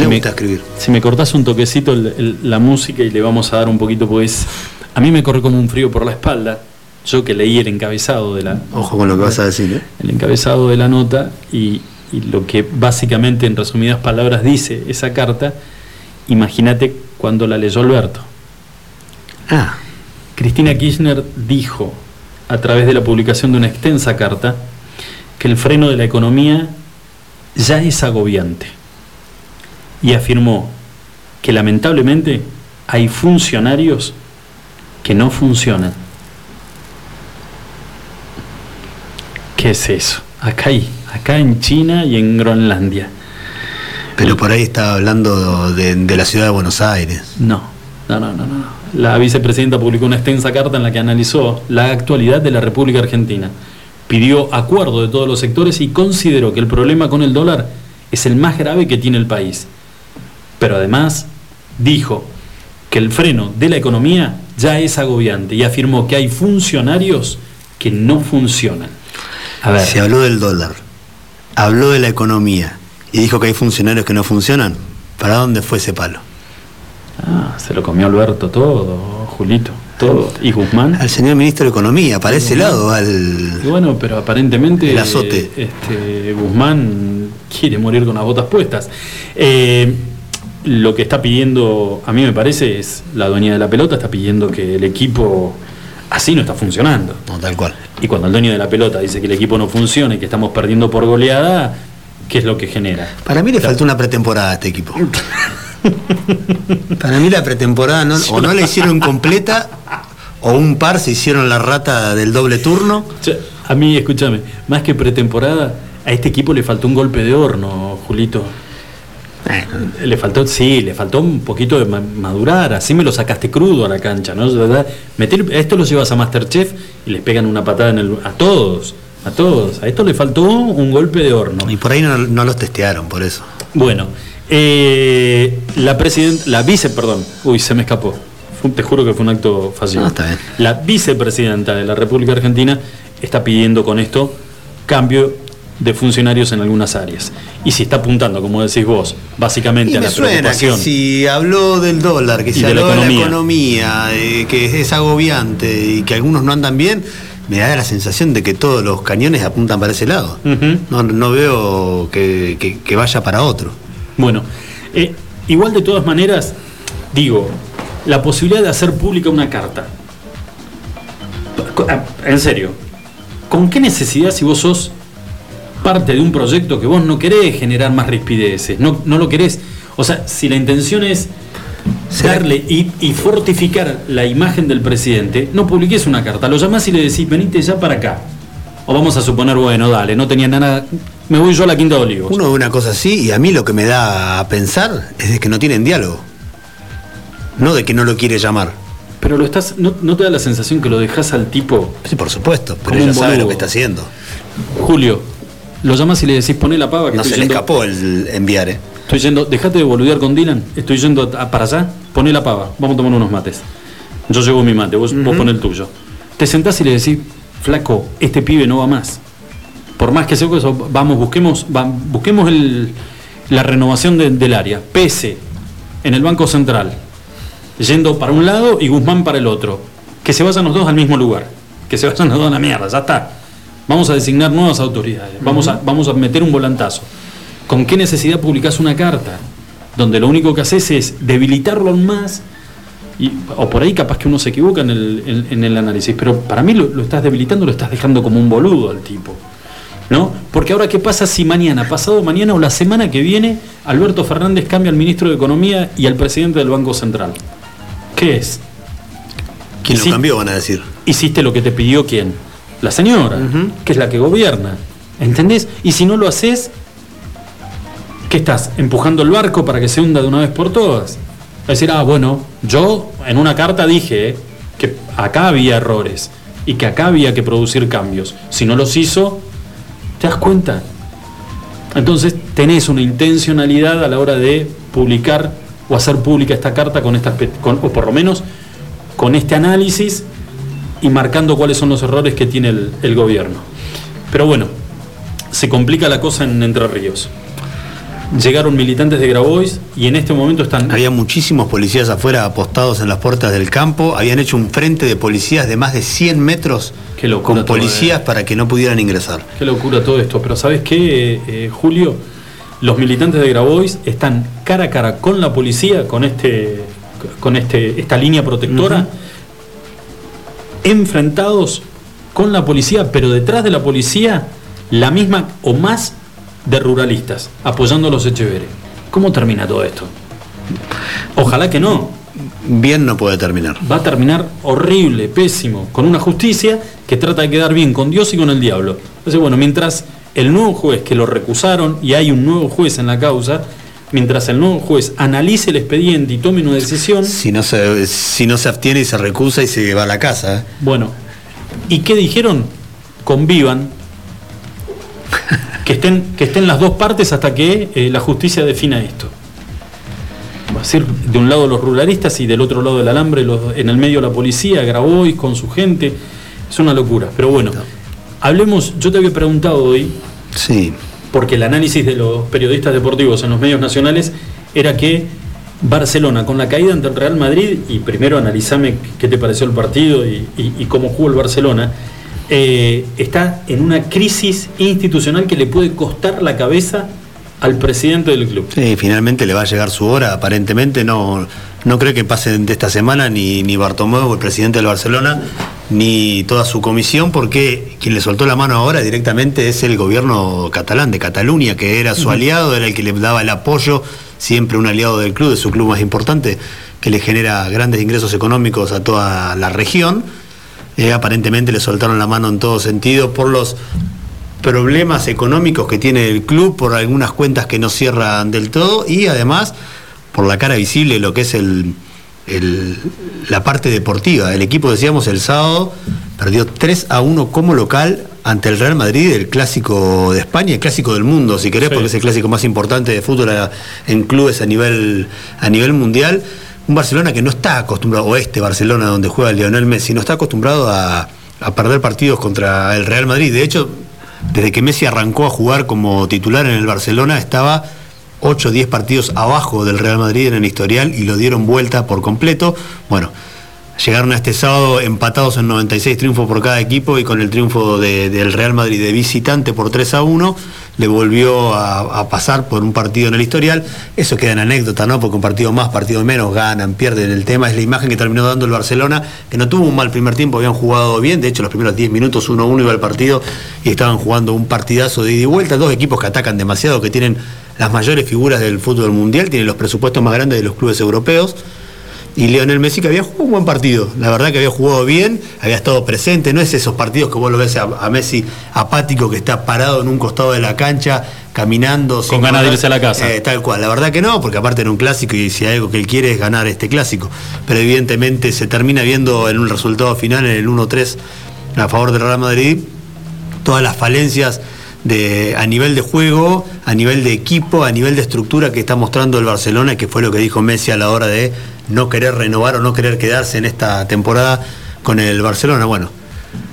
Me gusta escribir. Si me cortás un toquecito el- el- la música y le vamos a dar un poquito, pues. A mí me corre como un frío por la espalda. Yo que leí el encabezado de la. Ojo con lo que vas a decir, ¿eh? El encabezado de la nota y, y lo que básicamente, en resumidas palabras, dice esa carta. Imagínate cuando la leyó Alberto. Ah. Cristina Kirchner dijo, a través de la publicación de una extensa carta, que el freno de la economía ya es agobiante. Y afirmó que lamentablemente hay funcionarios que no funcionan. ¿Qué es eso? Acá hay, acá en China y en Groenlandia. Pero por ahí estaba hablando de, de la ciudad de Buenos Aires. No, no, no, no, no. La vicepresidenta publicó una extensa carta en la que analizó la actualidad de la República Argentina. Pidió acuerdo de todos los sectores y consideró que el problema con el dólar es el más grave que tiene el país. Pero además dijo que el freno de la economía ya es agobiante y afirmó que hay funcionarios que no funcionan. A ver. Se habló del dólar, habló de la economía y dijo que hay funcionarios que no funcionan. ¿Para dónde fue ese palo? Ah, se lo comió Alberto todo, Julito, todo. ¿Y Guzmán? Al señor ministro de Economía, para ese lado, al. Y bueno, pero aparentemente El azote. este, Guzmán quiere morir con las botas puestas. Eh, lo que está pidiendo, a mí me parece, es la dueña de la pelota está pidiendo que el equipo así no está funcionando. No, tal cual. Y cuando el dueño de la pelota dice que el equipo no funciona y que estamos perdiendo por goleada, ¿qué es lo que genera? Para mí le faltó una pretemporada a este equipo. Para mí la pretemporada no, o no la hicieron completa o un par se hicieron la rata del doble turno. A mí, escúchame, más que pretemporada, a este equipo le faltó un golpe de horno, Julito. Le faltó, sí, le faltó un poquito de ma- madurar, así me lo sacaste crudo a la cancha, ¿no? ¿Verdad? Meter, a esto lo llevas a Masterchef y les pegan una patada en el. a todos, a todos. A esto le faltó un golpe de horno. Y por ahí no, no los testearon, por eso. Bueno, eh, la presidenta, la vice, perdón, uy, se me escapó. Fue te juro que fue un acto fallido. No, está bien. La vicepresidenta de la República Argentina está pidiendo con esto cambio de funcionarios en algunas áreas. Y si está apuntando, como decís vos, básicamente Y a me la suena que preocupación. si habló del dólar, que de la habló de la economía. eh, que es agobiante y que algunos no andan bien, me da la sensación de que todos los cañones apuntan para ese lado. No, no veo que, que- que vaya para otro. Bueno, eh, igual de todas maneras, digo, la posibilidad de hacer pública una carta. Ah, En serio, ¿con qué necesidad si vos sos parte de un proyecto que vos no querés generar más rispideces, no, no lo querés? O sea, si la intención es darle y, y fortificar la imagen del presidente, no publiques una carta, lo llamás y le decís, venite ya para acá. O vamos a suponer, bueno, dale, no tenía nada, me voy yo a la Quinta de Olivos. Uno ve una cosa así y a mí lo que me da a pensar es de que no tienen diálogo. No de que no lo quiere llamar. Pero lo estás, no, ¿no te da la sensación que lo dejas al tipo? Sí, por supuesto, pero un sabe lo que está haciendo. Julio, lo llamas y le decís, poné la pava que No estoy se le escapó el enviar, ¿eh? Estoy yendo, dejate de boludear con Dylan, estoy yendo a- para allá, poné la pava, vamos a tomar unos mates. Yo llevo mi mate, vos, vos poné el tuyo. Te sentás y le decís, flaco, este pibe no va más. Por más que sea eso, vamos, busquemos, va- busquemos el- la renovación de- del área. Pese en el Banco Central, yendo para un lado y Guzmán para el otro. Que se vayan los dos al mismo lugar. Que se vayan los dos a la mierda, ya está. Vamos a designar nuevas autoridades. Vamos, a, vamos a meter un volantazo. ¿Con qué necesidad publicás una carta? Donde lo único que haces es debilitarlo aún más. Y, o por ahí capaz que uno se equivoca en el, en- en el análisis. Pero para mí lo, lo estás debilitando, lo estás dejando como un boludo al tipo. ¿No? Porque ahora, ¿qué pasa si mañana, pasado mañana o la semana que viene, Alberto Fernández cambia al ministro de Economía y al presidente del Banco Central? ¿Qué es? ¿Quién lo cambió, van a decir? Hiciste lo que te pidió quién? La señora, que es la que gobierna. ¿Entendés? Y si no lo haces, ¿qué estás? ¿Empujando el barco para que se hunda de una vez por todas? Es decir, ah, bueno, yo en una carta dije que acá había errores y que acá había que producir cambios. Si no los hizo, ¿te das cuenta? Entonces tenés una intencionalidad a la hora de publicar o hacer pública esta carta con estas, con- o por lo menos con este análisis y marcando cuáles son los errores que tiene el, el gobierno. Pero bueno, se complica la cosa en Entre Ríos. Llegaron militantes de Grabois y en este momento están... Había muchísimos policías afuera apostados en las puertas del campo. Habían hecho un frente de policías de más de 100 metros con policías eh. para que no pudieran ingresar. Qué locura todo esto. Pero ¿sabes qué, eh, Julio? Los militantes de Grabois están cara a cara con la policía, con este, con este, esta línea protectora, enfrentados con la policía, pero detrás de la policía la misma o más de ruralistas, apoyando a los Echeveres. ¿Cómo termina todo esto? Ojalá que no. Bien no puede terminar. Va a terminar horrible, pésimo, con una justicia que trata de quedar bien con Dios y con el diablo. Entonces, bueno, mientras el nuevo juez que lo recusaron y hay un nuevo juez en la causa, mientras el nuevo juez analice el expediente y tome una decisión, Si no se, si no se abstiene y se recusa y se va a la casa. ¿eh? bueno, ¿y qué dijeron? Convivan, que estén, que estén las dos partes hasta que eh, la justicia defina esto. Va a ser de un lado los ruralistas y del otro lado del alambre, los- en el medio la policía, Grabois con su gente. Es una locura. Pero bueno, hablemos, yo te había preguntado hoy, Sí. Porque el análisis de los periodistas deportivos en los medios nacionales era que Barcelona, con la caída ante el Real Madrid, y primero analizame qué te pareció el partido y, cómo jugó el Barcelona, eh, está en una crisis institucional que le puede costar la cabeza al presidente del club. Sí, finalmente le va a llegar su hora, aparentemente no, no creo que pasen de esta semana ni, ni el presidente del Barcelona, ni toda su comisión, porque quien le soltó la mano ahora directamente es el gobierno catalán de Cataluña, que era su aliado, era el que le daba el apoyo, siempre un aliado del club, de su club más importante, que le genera grandes ingresos económicos a toda la región. Eh, aparentemente le soltaron la mano en todo sentido por los problemas económicos que tiene el club, por algunas cuentas que no cierran del todo y además por la cara visible lo que es el, el- la parte deportiva. El equipo, decíamos, el sábado perdió 3 a 1 como local ante el Real Madrid, el clásico de España, el clásico del mundo, si querés, Sí. porque es el clásico más importante de fútbol a- en clubes a nivel, a nivel mundial. Un Barcelona que no está acostumbrado, o este Barcelona donde juega Lionel Messi, no está acostumbrado a, a perder partidos contra el Real Madrid. De hecho, desde que Messi arrancó a jugar como titular en el Barcelona, estaba 8 o 10 partidos abajo del Real Madrid en el historial y lo dieron vuelta por completo. Bueno, llegaron a este sábado empatados en 96 triunfos por cada equipo y con el triunfo de- del Real Madrid de visitante por 3 a 1 le volvió a, a pasar por un partido en el historial. Eso queda en anécdota, ¿no? Porque un partido más, partido menos, ganan, pierden. El tema es la imagen que terminó dando el Barcelona, que no tuvo un mal primer tiempo, habían jugado bien. De hecho, los primeros 10 minutos 1-1 iba el partido y estaban jugando un partidazo de ida y vuelta. Dos equipos que atacan demasiado, que tienen las mayores figuras del fútbol mundial, tienen los presupuestos más grandes de los clubes europeos. y Lionel Messi que había jugado un buen partido. La verdad que había jugado bien, había estado presente, no es esos partidos que vos lo ves a, a Messi apático que está parado en un costado de la cancha, caminando. sin ganas de irse a la casa. Eh, tal cual, la verdad que no, porque aparte era un clásico y si hay algo que él quiere es ganar este clásico. Pero evidentemente se termina viendo en un resultado final, en el 1-3 a favor del Real Madrid, todas las falencias a nivel de juego, a nivel de equipo, a nivel de estructura que está mostrando el Barcelona, que fue lo que dijo Messi a la hora de no querer renovar o no querer quedarse en esta temporada con el Barcelona. Bueno,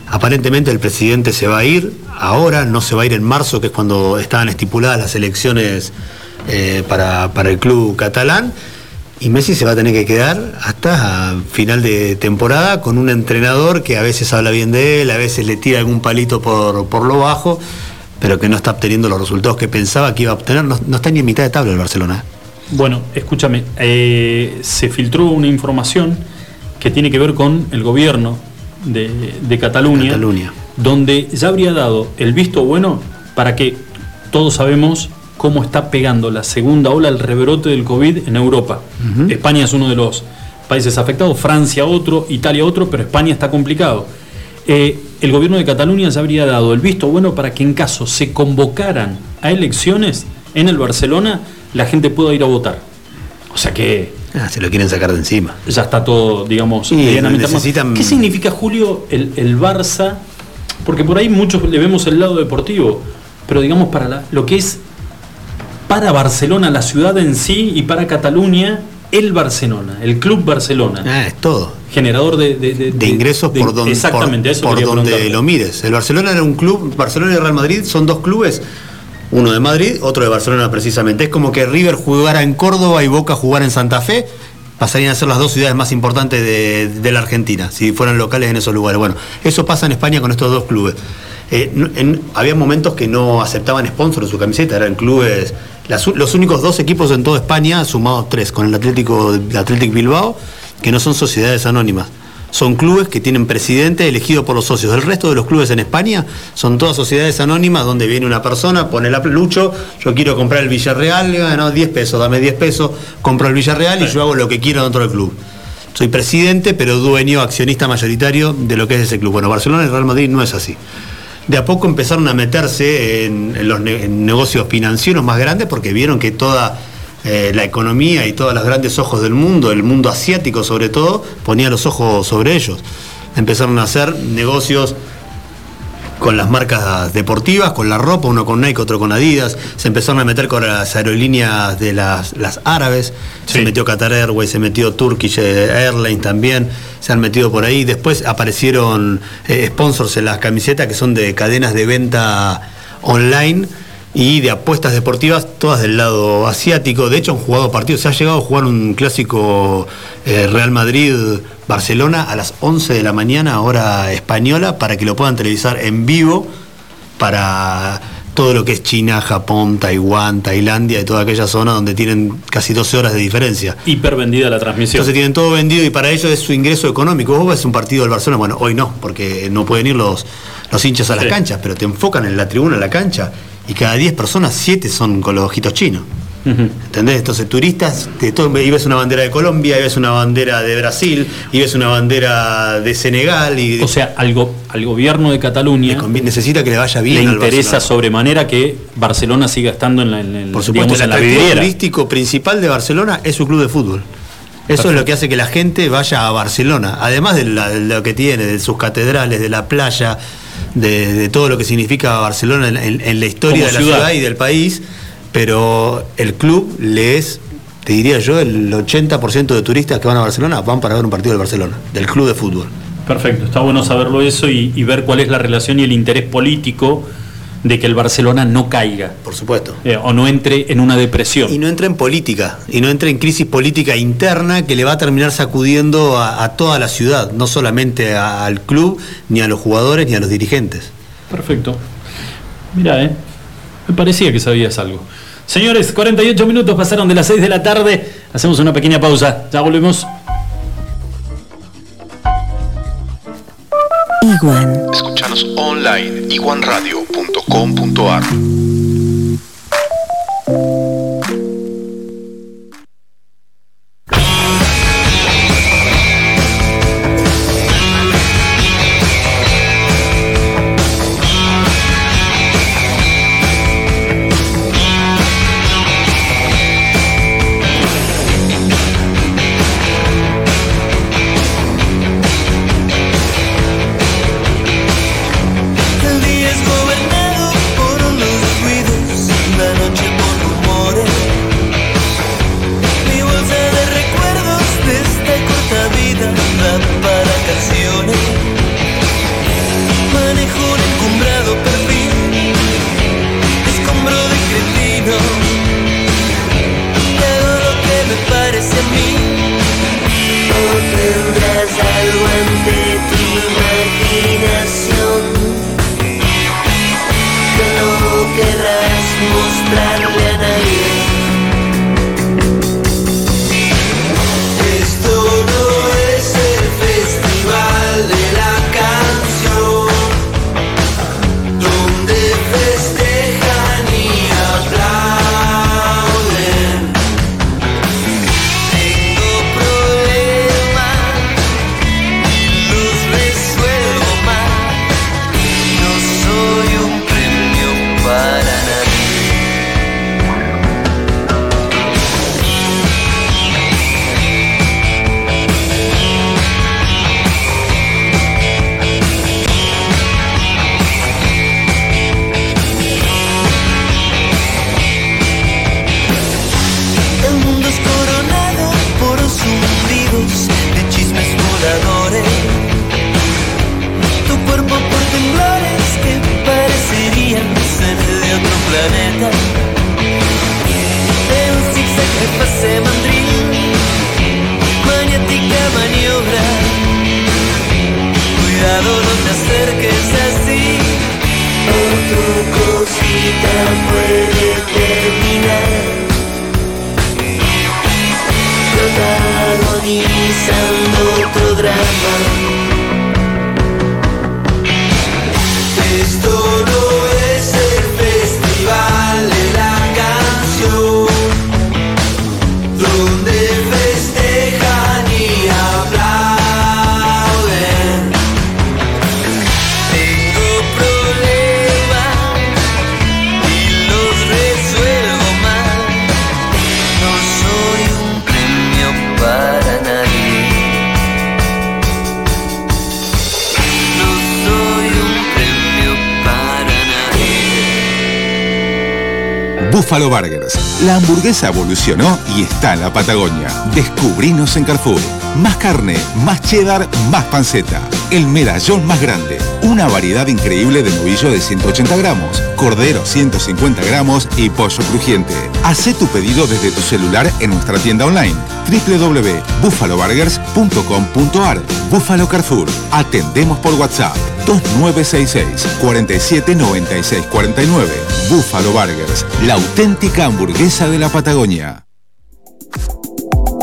aparentemente el presidente se va a ir ahora, no se va a ir en marzo, que es cuando estaban estipuladas las elecciones eh, para, para el club catalán. Y Messi se va a tener que quedar hasta final de temporada con un entrenador que a veces habla bien de él, a veces le tira algún palito por, por lo bajo, pero que no está obteniendo los resultados que pensaba que iba a obtener. No, no está ni en mitad de tabla el Barcelona. Bueno, escúchame, eh, se filtró una información que tiene que ver con el gobierno de, de Cataluña, donde ya habría dado el visto bueno para que todos sabemos cómo está pegando la segunda ola, el rebrote del COVID en Europa. España es uno de los países afectados, Francia otro, Italia otro, pero España está complicado. Eh, el gobierno de Cataluña ya habría dado el visto bueno para que en caso se convocaran a elecciones en el Barcelona, la gente pueda ir a votar. O sea que Ah, se lo quieren sacar de encima. ya está todo, digamos, necesitan- ¿Qué significa, Julio, el, el Barça? Porque por ahí muchos le vemos el lado deportivo, pero digamos para la- lo que es para Barcelona, la ciudad en sí, y para Cataluña, el Barcelona, el Club Barcelona. Ah, es todo. Generador de, de- de- de ingresos por donde, Exactamente, por, eso por quería donde preguntarte. lo mires. El Barcelona era un club, Barcelona y Real Madrid son dos clubes, uno de Madrid, otro de Barcelona precisamente. Es como que River jugara en Córdoba y Boca jugara en Santa Fe, pasarían a ser las dos ciudades más importantes de, de la Argentina, si fueran locales en esos lugares. Bueno, eso pasa en España con estos dos clubes. Eh, en- había momentos que no aceptaban sponsor en su camiseta, eran clubes, las los únicos dos equipos en toda España, sumados tres, con el Atlético el Athletic Bilbao, que no son sociedades anónimas. Son clubes que tienen presidente elegido por los socios. El resto de los clubes en España son todas sociedades anónimas donde viene una persona, pone la lucho, yo quiero comprar el Villarreal, no, 10 pesos, dame 10 pesos, compro el Villarreal y yo hago lo que quiero dentro del club. Soy presidente, pero dueño, accionista mayoritario de lo que es ese club. Bueno, Barcelona y Real Madrid no es así. De a poco empezaron a meterse en, en los ne- en negocios financieros más grandes porque vieron que toda eh, la economía y todos los grandes ojos del mundo, el mundo asiático sobre todo, ponía los ojos sobre ellos. Empezaron a hacer negocios con las marcas deportivas, con la ropa, uno con Nike, otro con Adidas, se empezaron a meter con las aerolíneas de las, las árabes, se metió Qatar Airways, se metió Turkish Airlines también, se han metido por ahí, después aparecieron eh, sponsors en las camisetas que son de cadenas de venta online y de apuestas deportivas, todas del lado asiático. De hecho, han jugado partidos. Se ha llegado a jugar un clásico eh, Real Madrid-Barcelona a las 11 de la mañana, hora española, para que lo puedan televisar en vivo para todo lo que es China, Japón, Taiwán, Tailandia y toda aquella zona donde tienen casi 12 horas de diferencia. Hiper vendida la transmisión. Entonces tienen todo vendido y para ellos es su ingreso económico. Vos ves un partido del Barcelona, bueno, hoy no, porque no pueden ir los, los hinchas a las Sí. canchas, pero te enfocan en la tribuna, en la cancha, y cada 10 personas, 7 son con los ojitos chinos. ¿Entendés? Entonces turistas, de todo, y ves una bandera de Colombia, y ves una bandera de Brasil, y ves una bandera de Senegal. Y O sea, al, go- al gobierno de Cataluña necesita que le vaya bien le al interesa Barcelona. sobremanera que Barcelona siga estando en la, en el- Por supuesto, digamos, el atractivo turístico principal de Barcelona es su club de fútbol. Eso es lo que hace que la gente vaya a Barcelona, además de, la- de lo que tiene, de sus catedrales, de la playa, de, de todo lo que significa Barcelona en, en- en la historia de la ciudad. ciudad y del país, pero el club le es, te diría yo, el 80% de turistas que van a Barcelona van para ver un partido del Barcelona, del club de fútbol. Perfecto, está bueno saberlo eso y, y ver cuál es la relación y el interés político de que el Barcelona no caiga. Por supuesto. Eh, o no entre en una depresión. Y no entra en política, y no entra en crisis política interna que le va a terminar sacudiendo a, a toda la ciudad, no solamente a- al club, ni a los jugadores, ni a los dirigentes. Perfecto. Mira, eh. Me parecía que sabías algo. Señores, 48 minutos pasaron de las 6 de la tarde. Hacemos una pequeña pausa. Ya volvemos. Iguan. Escuchanos online iguanradio.com.ar nunca evolucionó y está en la Patagonia. Descubrinos en Carrefour. Más carne, más cheddar, más panceta. El medallón más grande. Una variedad increíble de novillo de 180 gramos, cordero 150 gramos y pollo crujiente. Hacé tu pedido desde tu celular en nuestra tienda online www.buffaloburgers.com.ar Buffalo Carrefour. Atendemos por WhatsApp 2966 47 96 49. Buffalo Burgers, la auténtica hamburguesa de la Patagonia.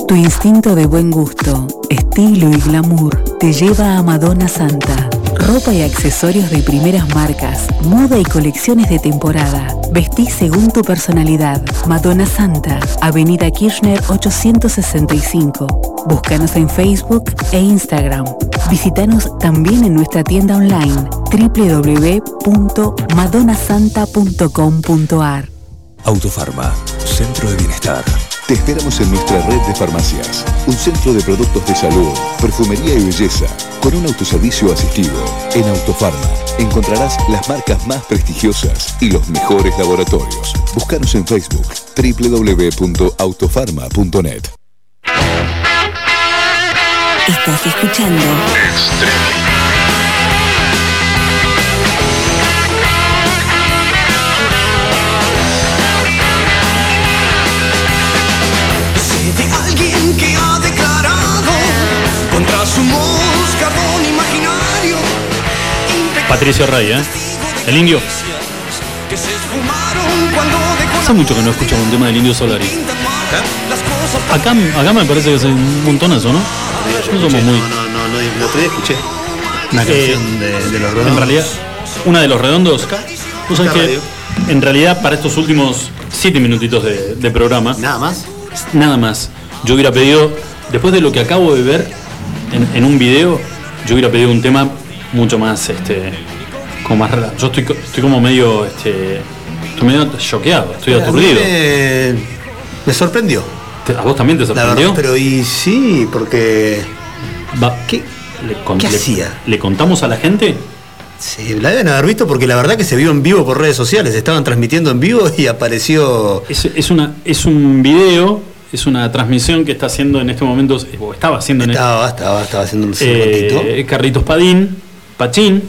Tu instinto de buen gusto, estilo y glamour te lleva a Madonna Santa. Ropa y accesorios de primeras marcas, moda y colecciones de temporada. Vestí según tu personalidad. Madonna Santa, Avenida Kirchner 865. Búscanos en Facebook e Instagram. Visítanos también en nuestra tienda online www.madonasanta.com.ar. Autofarma, Centro de Bienestar. Te esperamos en nuestra red de farmacias. Un centro de productos de salud, perfumería y belleza, con un autoservicio asistido. En Autofarma encontrarás las marcas más prestigiosas y los mejores laboratorios. Búscanos en Facebook www.autofarma.net. Estás escuchando Sé de alguien que ha declarado contra su moscardón imaginario Patricio Rey, ¿eh? El indio. Hace mucho que no escucho un tema del indio Solari. Acá, acá me parece que es un montonazo, ¿no? No somos muy. No, no, no, no, el otro día escuché una Eh, canción de, de los redondos. En realidad, una de los redondos. Tú sabes Acá que en realidad para estos últimos siete minutitos de, de programa, Nada más. nada más, yo hubiera pedido, después de lo que acabo de ver en, en un video, yo hubiera pedido un tema mucho más, este, como más rela- Yo estoy, estoy como medio, este, estoy medio choqueado, estoy aturdido. Me, me sorprendió. ¿Te- ¿A vos también te La sorprendió? verdad, pero y sí, porque. Va- ¿Qué? le, con- ¿Qué le- hacía? ¿Le contamos a la gente? Sí, la deben haber visto porque la verdad que se vio en vivo por redes sociales. Estaban transmitiendo en vivo y apareció. Es, es una, es un video, es una transmisión que está haciendo en este momento, o estaba haciendo en Estaba, estaba, estaba haciendo un eh. Carlitos Padín, Pachín,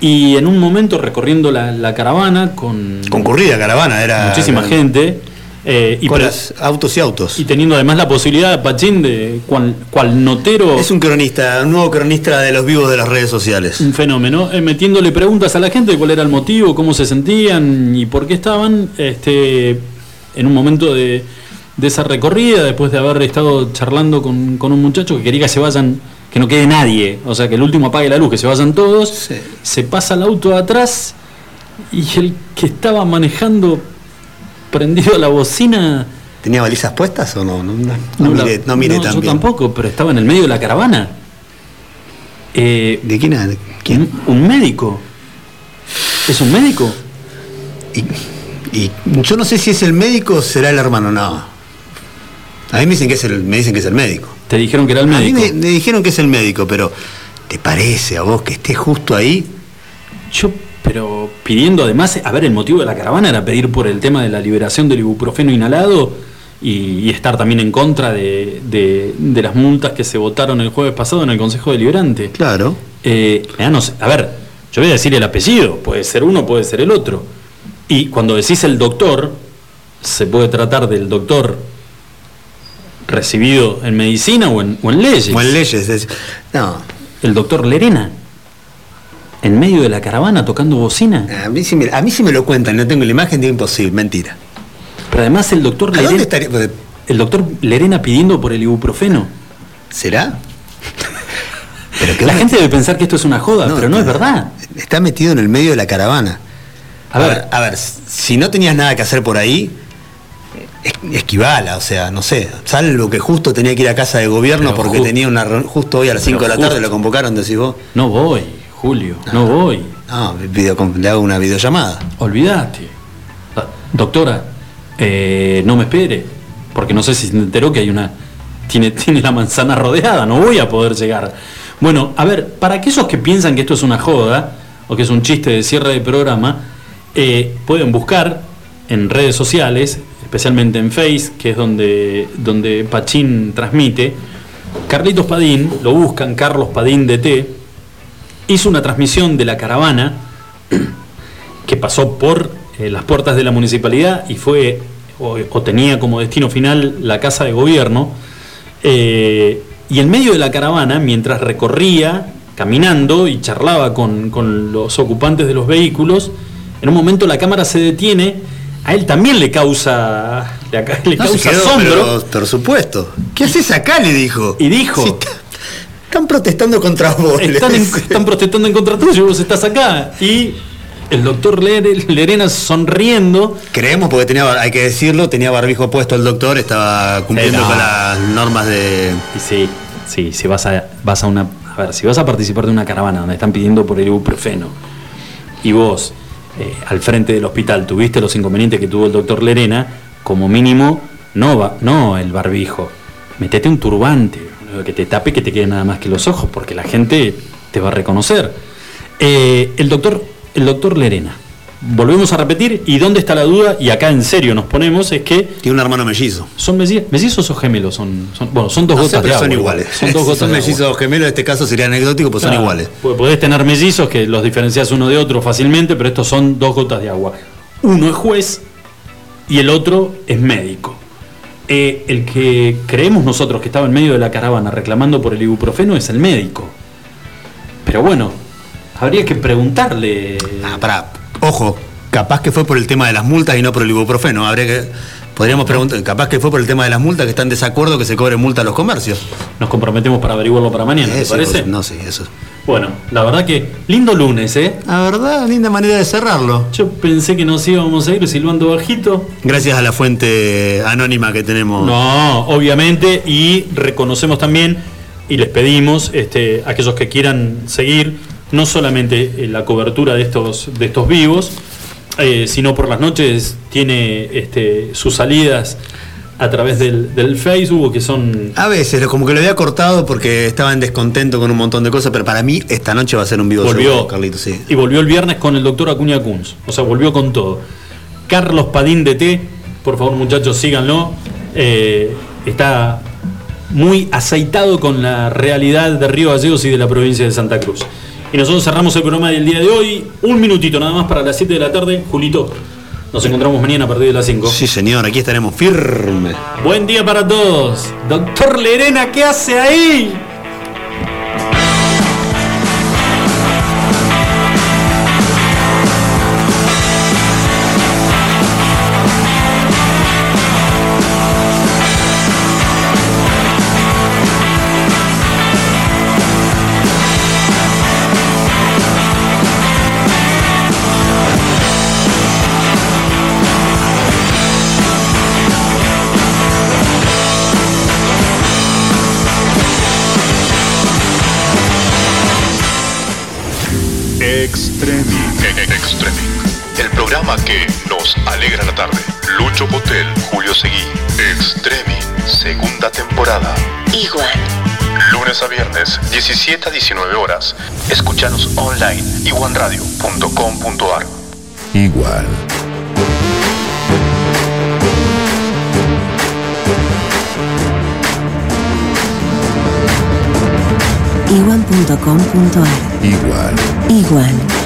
y en un momento recorriendo la, la caravana con Concurrida caravana, era. muchísima gente. Eh, y, Con pre- las autos y autos. y teniendo además la posibilidad Pachín de cual, cual notero. Es un cronista, un nuevo cronista de los vivos de las redes sociales. un fenómeno, eh, metiéndole preguntas a la gente de cuál era el motivo, cómo se sentían y por qué estaban este, en un momento de, de esa recorrida, después de haber estado charlando con, con un muchacho que quería que se vayan, que no quede nadie, o sea, que el último apague la luz, que se vayan todos, Sí. se pasa el auto atrás y el que estaba manejando prendido a la bocina... ¿Tenía balizas puestas o no? No, no, no miré, no miré tan yo bien. tampoco, pero estaba en el medio de la caravana. Eh, ¿De quién? ¿De ¿Quién? un, un médico. ¿Es un médico? Y yo no sé si es el médico o será el hermano, no. A mí me dicen que es el, me dicen que es el médico. Te dijeron que era el A mí médico. me, me dijeron que es el médico, pero ¿te parece a vos que esté justo ahí? Yo, pero pidiendo además, a ver, el motivo de la caravana era pedir por el tema de la liberación del ibuprofeno inhalado y, y estar también en contra de, de- de las multas que se votaron el jueves pasado en el Consejo Deliberante. Claro. Eh, no sé, a ver, yo voy a decir el apellido, puede ser uno, puede ser el otro. Y cuando decís el doctor, se puede tratar del doctor recibido en medicina o en, o en leyes. O en leyes. es- no. El doctor Lerena. En medio de la caravana tocando bocina. A mí sí me, a mí sí me lo cuentan, no tengo la imagen, digo imposible, mentira. Pero además el doctor ¿A dónde Lerena, estaría? pues, el doctor Lerena pidiendo por el ibuprofeno. ¿Será? Pero La gente debe pensar que esto es una joda, No, pero no es verdad. Está metido en el medio de la caravana. A A ver. ver, a ver, si no tenías nada que hacer por ahí, es- esquivala, o sea, no sé, salvo que justo tenía que ir a casa de gobierno porque tenía una justo hoy a las Pero 5 de la tarde justo. lo convocaron, decís vos. No voy, Julio, no voy. No, video- le hago una videollamada. Olvídate. Ah, Doctora, eh, no me espere, porque no sé si se enteró que hay una. Tiene, tiene la manzana rodeada, no voy a poder llegar. Bueno, a ver, para aquellos que piensan que esto es una joda, o que es un chiste de cierre de programa, eh, pueden buscar en redes sociales, especialmente en Face, que es donde, donde Pachín transmite. Carlitos Padín, lo buscan, Carlos Padín DT, hizo una transmisión de la caravana que pasó por eh, las puertas de la municipalidad y fue o, o tenía como destino final la casa de gobierno. eh, y en medio de la caravana, mientras recorría caminando y charlaba con, con los ocupantes de los vehículos, en un momento la cámara se detiene. A él también le causa, le, No, causa quedó, asombro. pero, por supuesto. ¿Qué haces acá? Le dijo. Y dijo. Están protestando contra vos. le Están, en- están protestando en contra tuyo y vos estás acá. Y el doctor Lere- Lerena sonriendo. Creemos porque tenía, hay que decirlo, tenía barbijo puesto el doctor, estaba cumpliendo no. con las normas de. Sí, sí, si vas a, vas a una. A ver, si vas a participar de una caravana donde están pidiendo por el ibuprofeno y vos eh, al frente del hospital tuviste los inconvenientes que tuvo el doctor Lerena, como mínimo, no, va, no el barbijo. Metete un turbante, que te tape que te queden nada más que los ojos, porque la gente te va a reconocer. Eh, el doctor, el doctor Lerena. Volvemos a repetir, y dónde está la duda, y acá en serio nos ponemos, es que. Tiene un hermano mellizo. ¿Son melli- mellizos o gemelos? Son, son- bueno, son dos No sé, gotas de agua. son igual. iguales. Son dos Si gotas son mellizos gemelos, en este caso sería anecdótico, pues son iguales. Podés tener mellizos que los diferencias uno de otro fácilmente, pero estos son dos gotas de agua. Uno es juez y el otro es médico. Eh, el que creemos nosotros que estaba en medio de la caravana reclamando por el ibuprofeno es el médico. Pero bueno, habría que preguntarle. Ah, pará, ojo, capaz que fue por el tema de las multas y no por el ibuprofeno. Habría que. Podríamos preguntar, capaz que fue por el tema de las multas que están en desacuerdo que se cobre multa a los comercios. Nos comprometemos para averiguarlo para mañana, ¿te parece? pues, no sé, eso. Bueno, la verdad que lindo lunes, ¿eh? La verdad, linda manera de cerrarlo. Yo pensé que nos íbamos a ir silbando bajito. Gracias a la fuente anónima que tenemos. No, obviamente, y reconocemos también y les pedimos este, a aquellos que quieran seguir no solamente eh, la cobertura de estos, de estos vivos, eh, sino por las noches tiene este, sus salidas a través del, del Facebook, que son A veces, como que lo había cortado porque estaba en descontento con un montón de cosas, pero para mí esta noche va a ser un vivo Volvió. seguro, Carlitos, sí. Y volvió el viernes con el doctor Acuña Kunz. O sea, volvió con todo. Carlos Padín de T, por favor muchachos, síganlo. Eh, está muy aceitado con la realidad de Río Gallegos y de la provincia de Santa Cruz. Y nosotros cerramos el programa del día de hoy. Un minutito nada más para las 7 de la tarde. Julito, nos encontramos mañana a partir de las 5. Sí, señor, aquí estaremos firmes. Buen día para todos. Doctor Lerena, ¿qué hace ahí? Extremi. Extremi. El programa que nos alegra la tarde. Lucho Potel, Julio Seguí. Extremi. Segunda temporada. Igual. Lunes a viernes, 17 a 19 horas. Escuchanos online. iguanradio.com.ar. Igual. Igual.com.ar Igual. Igual.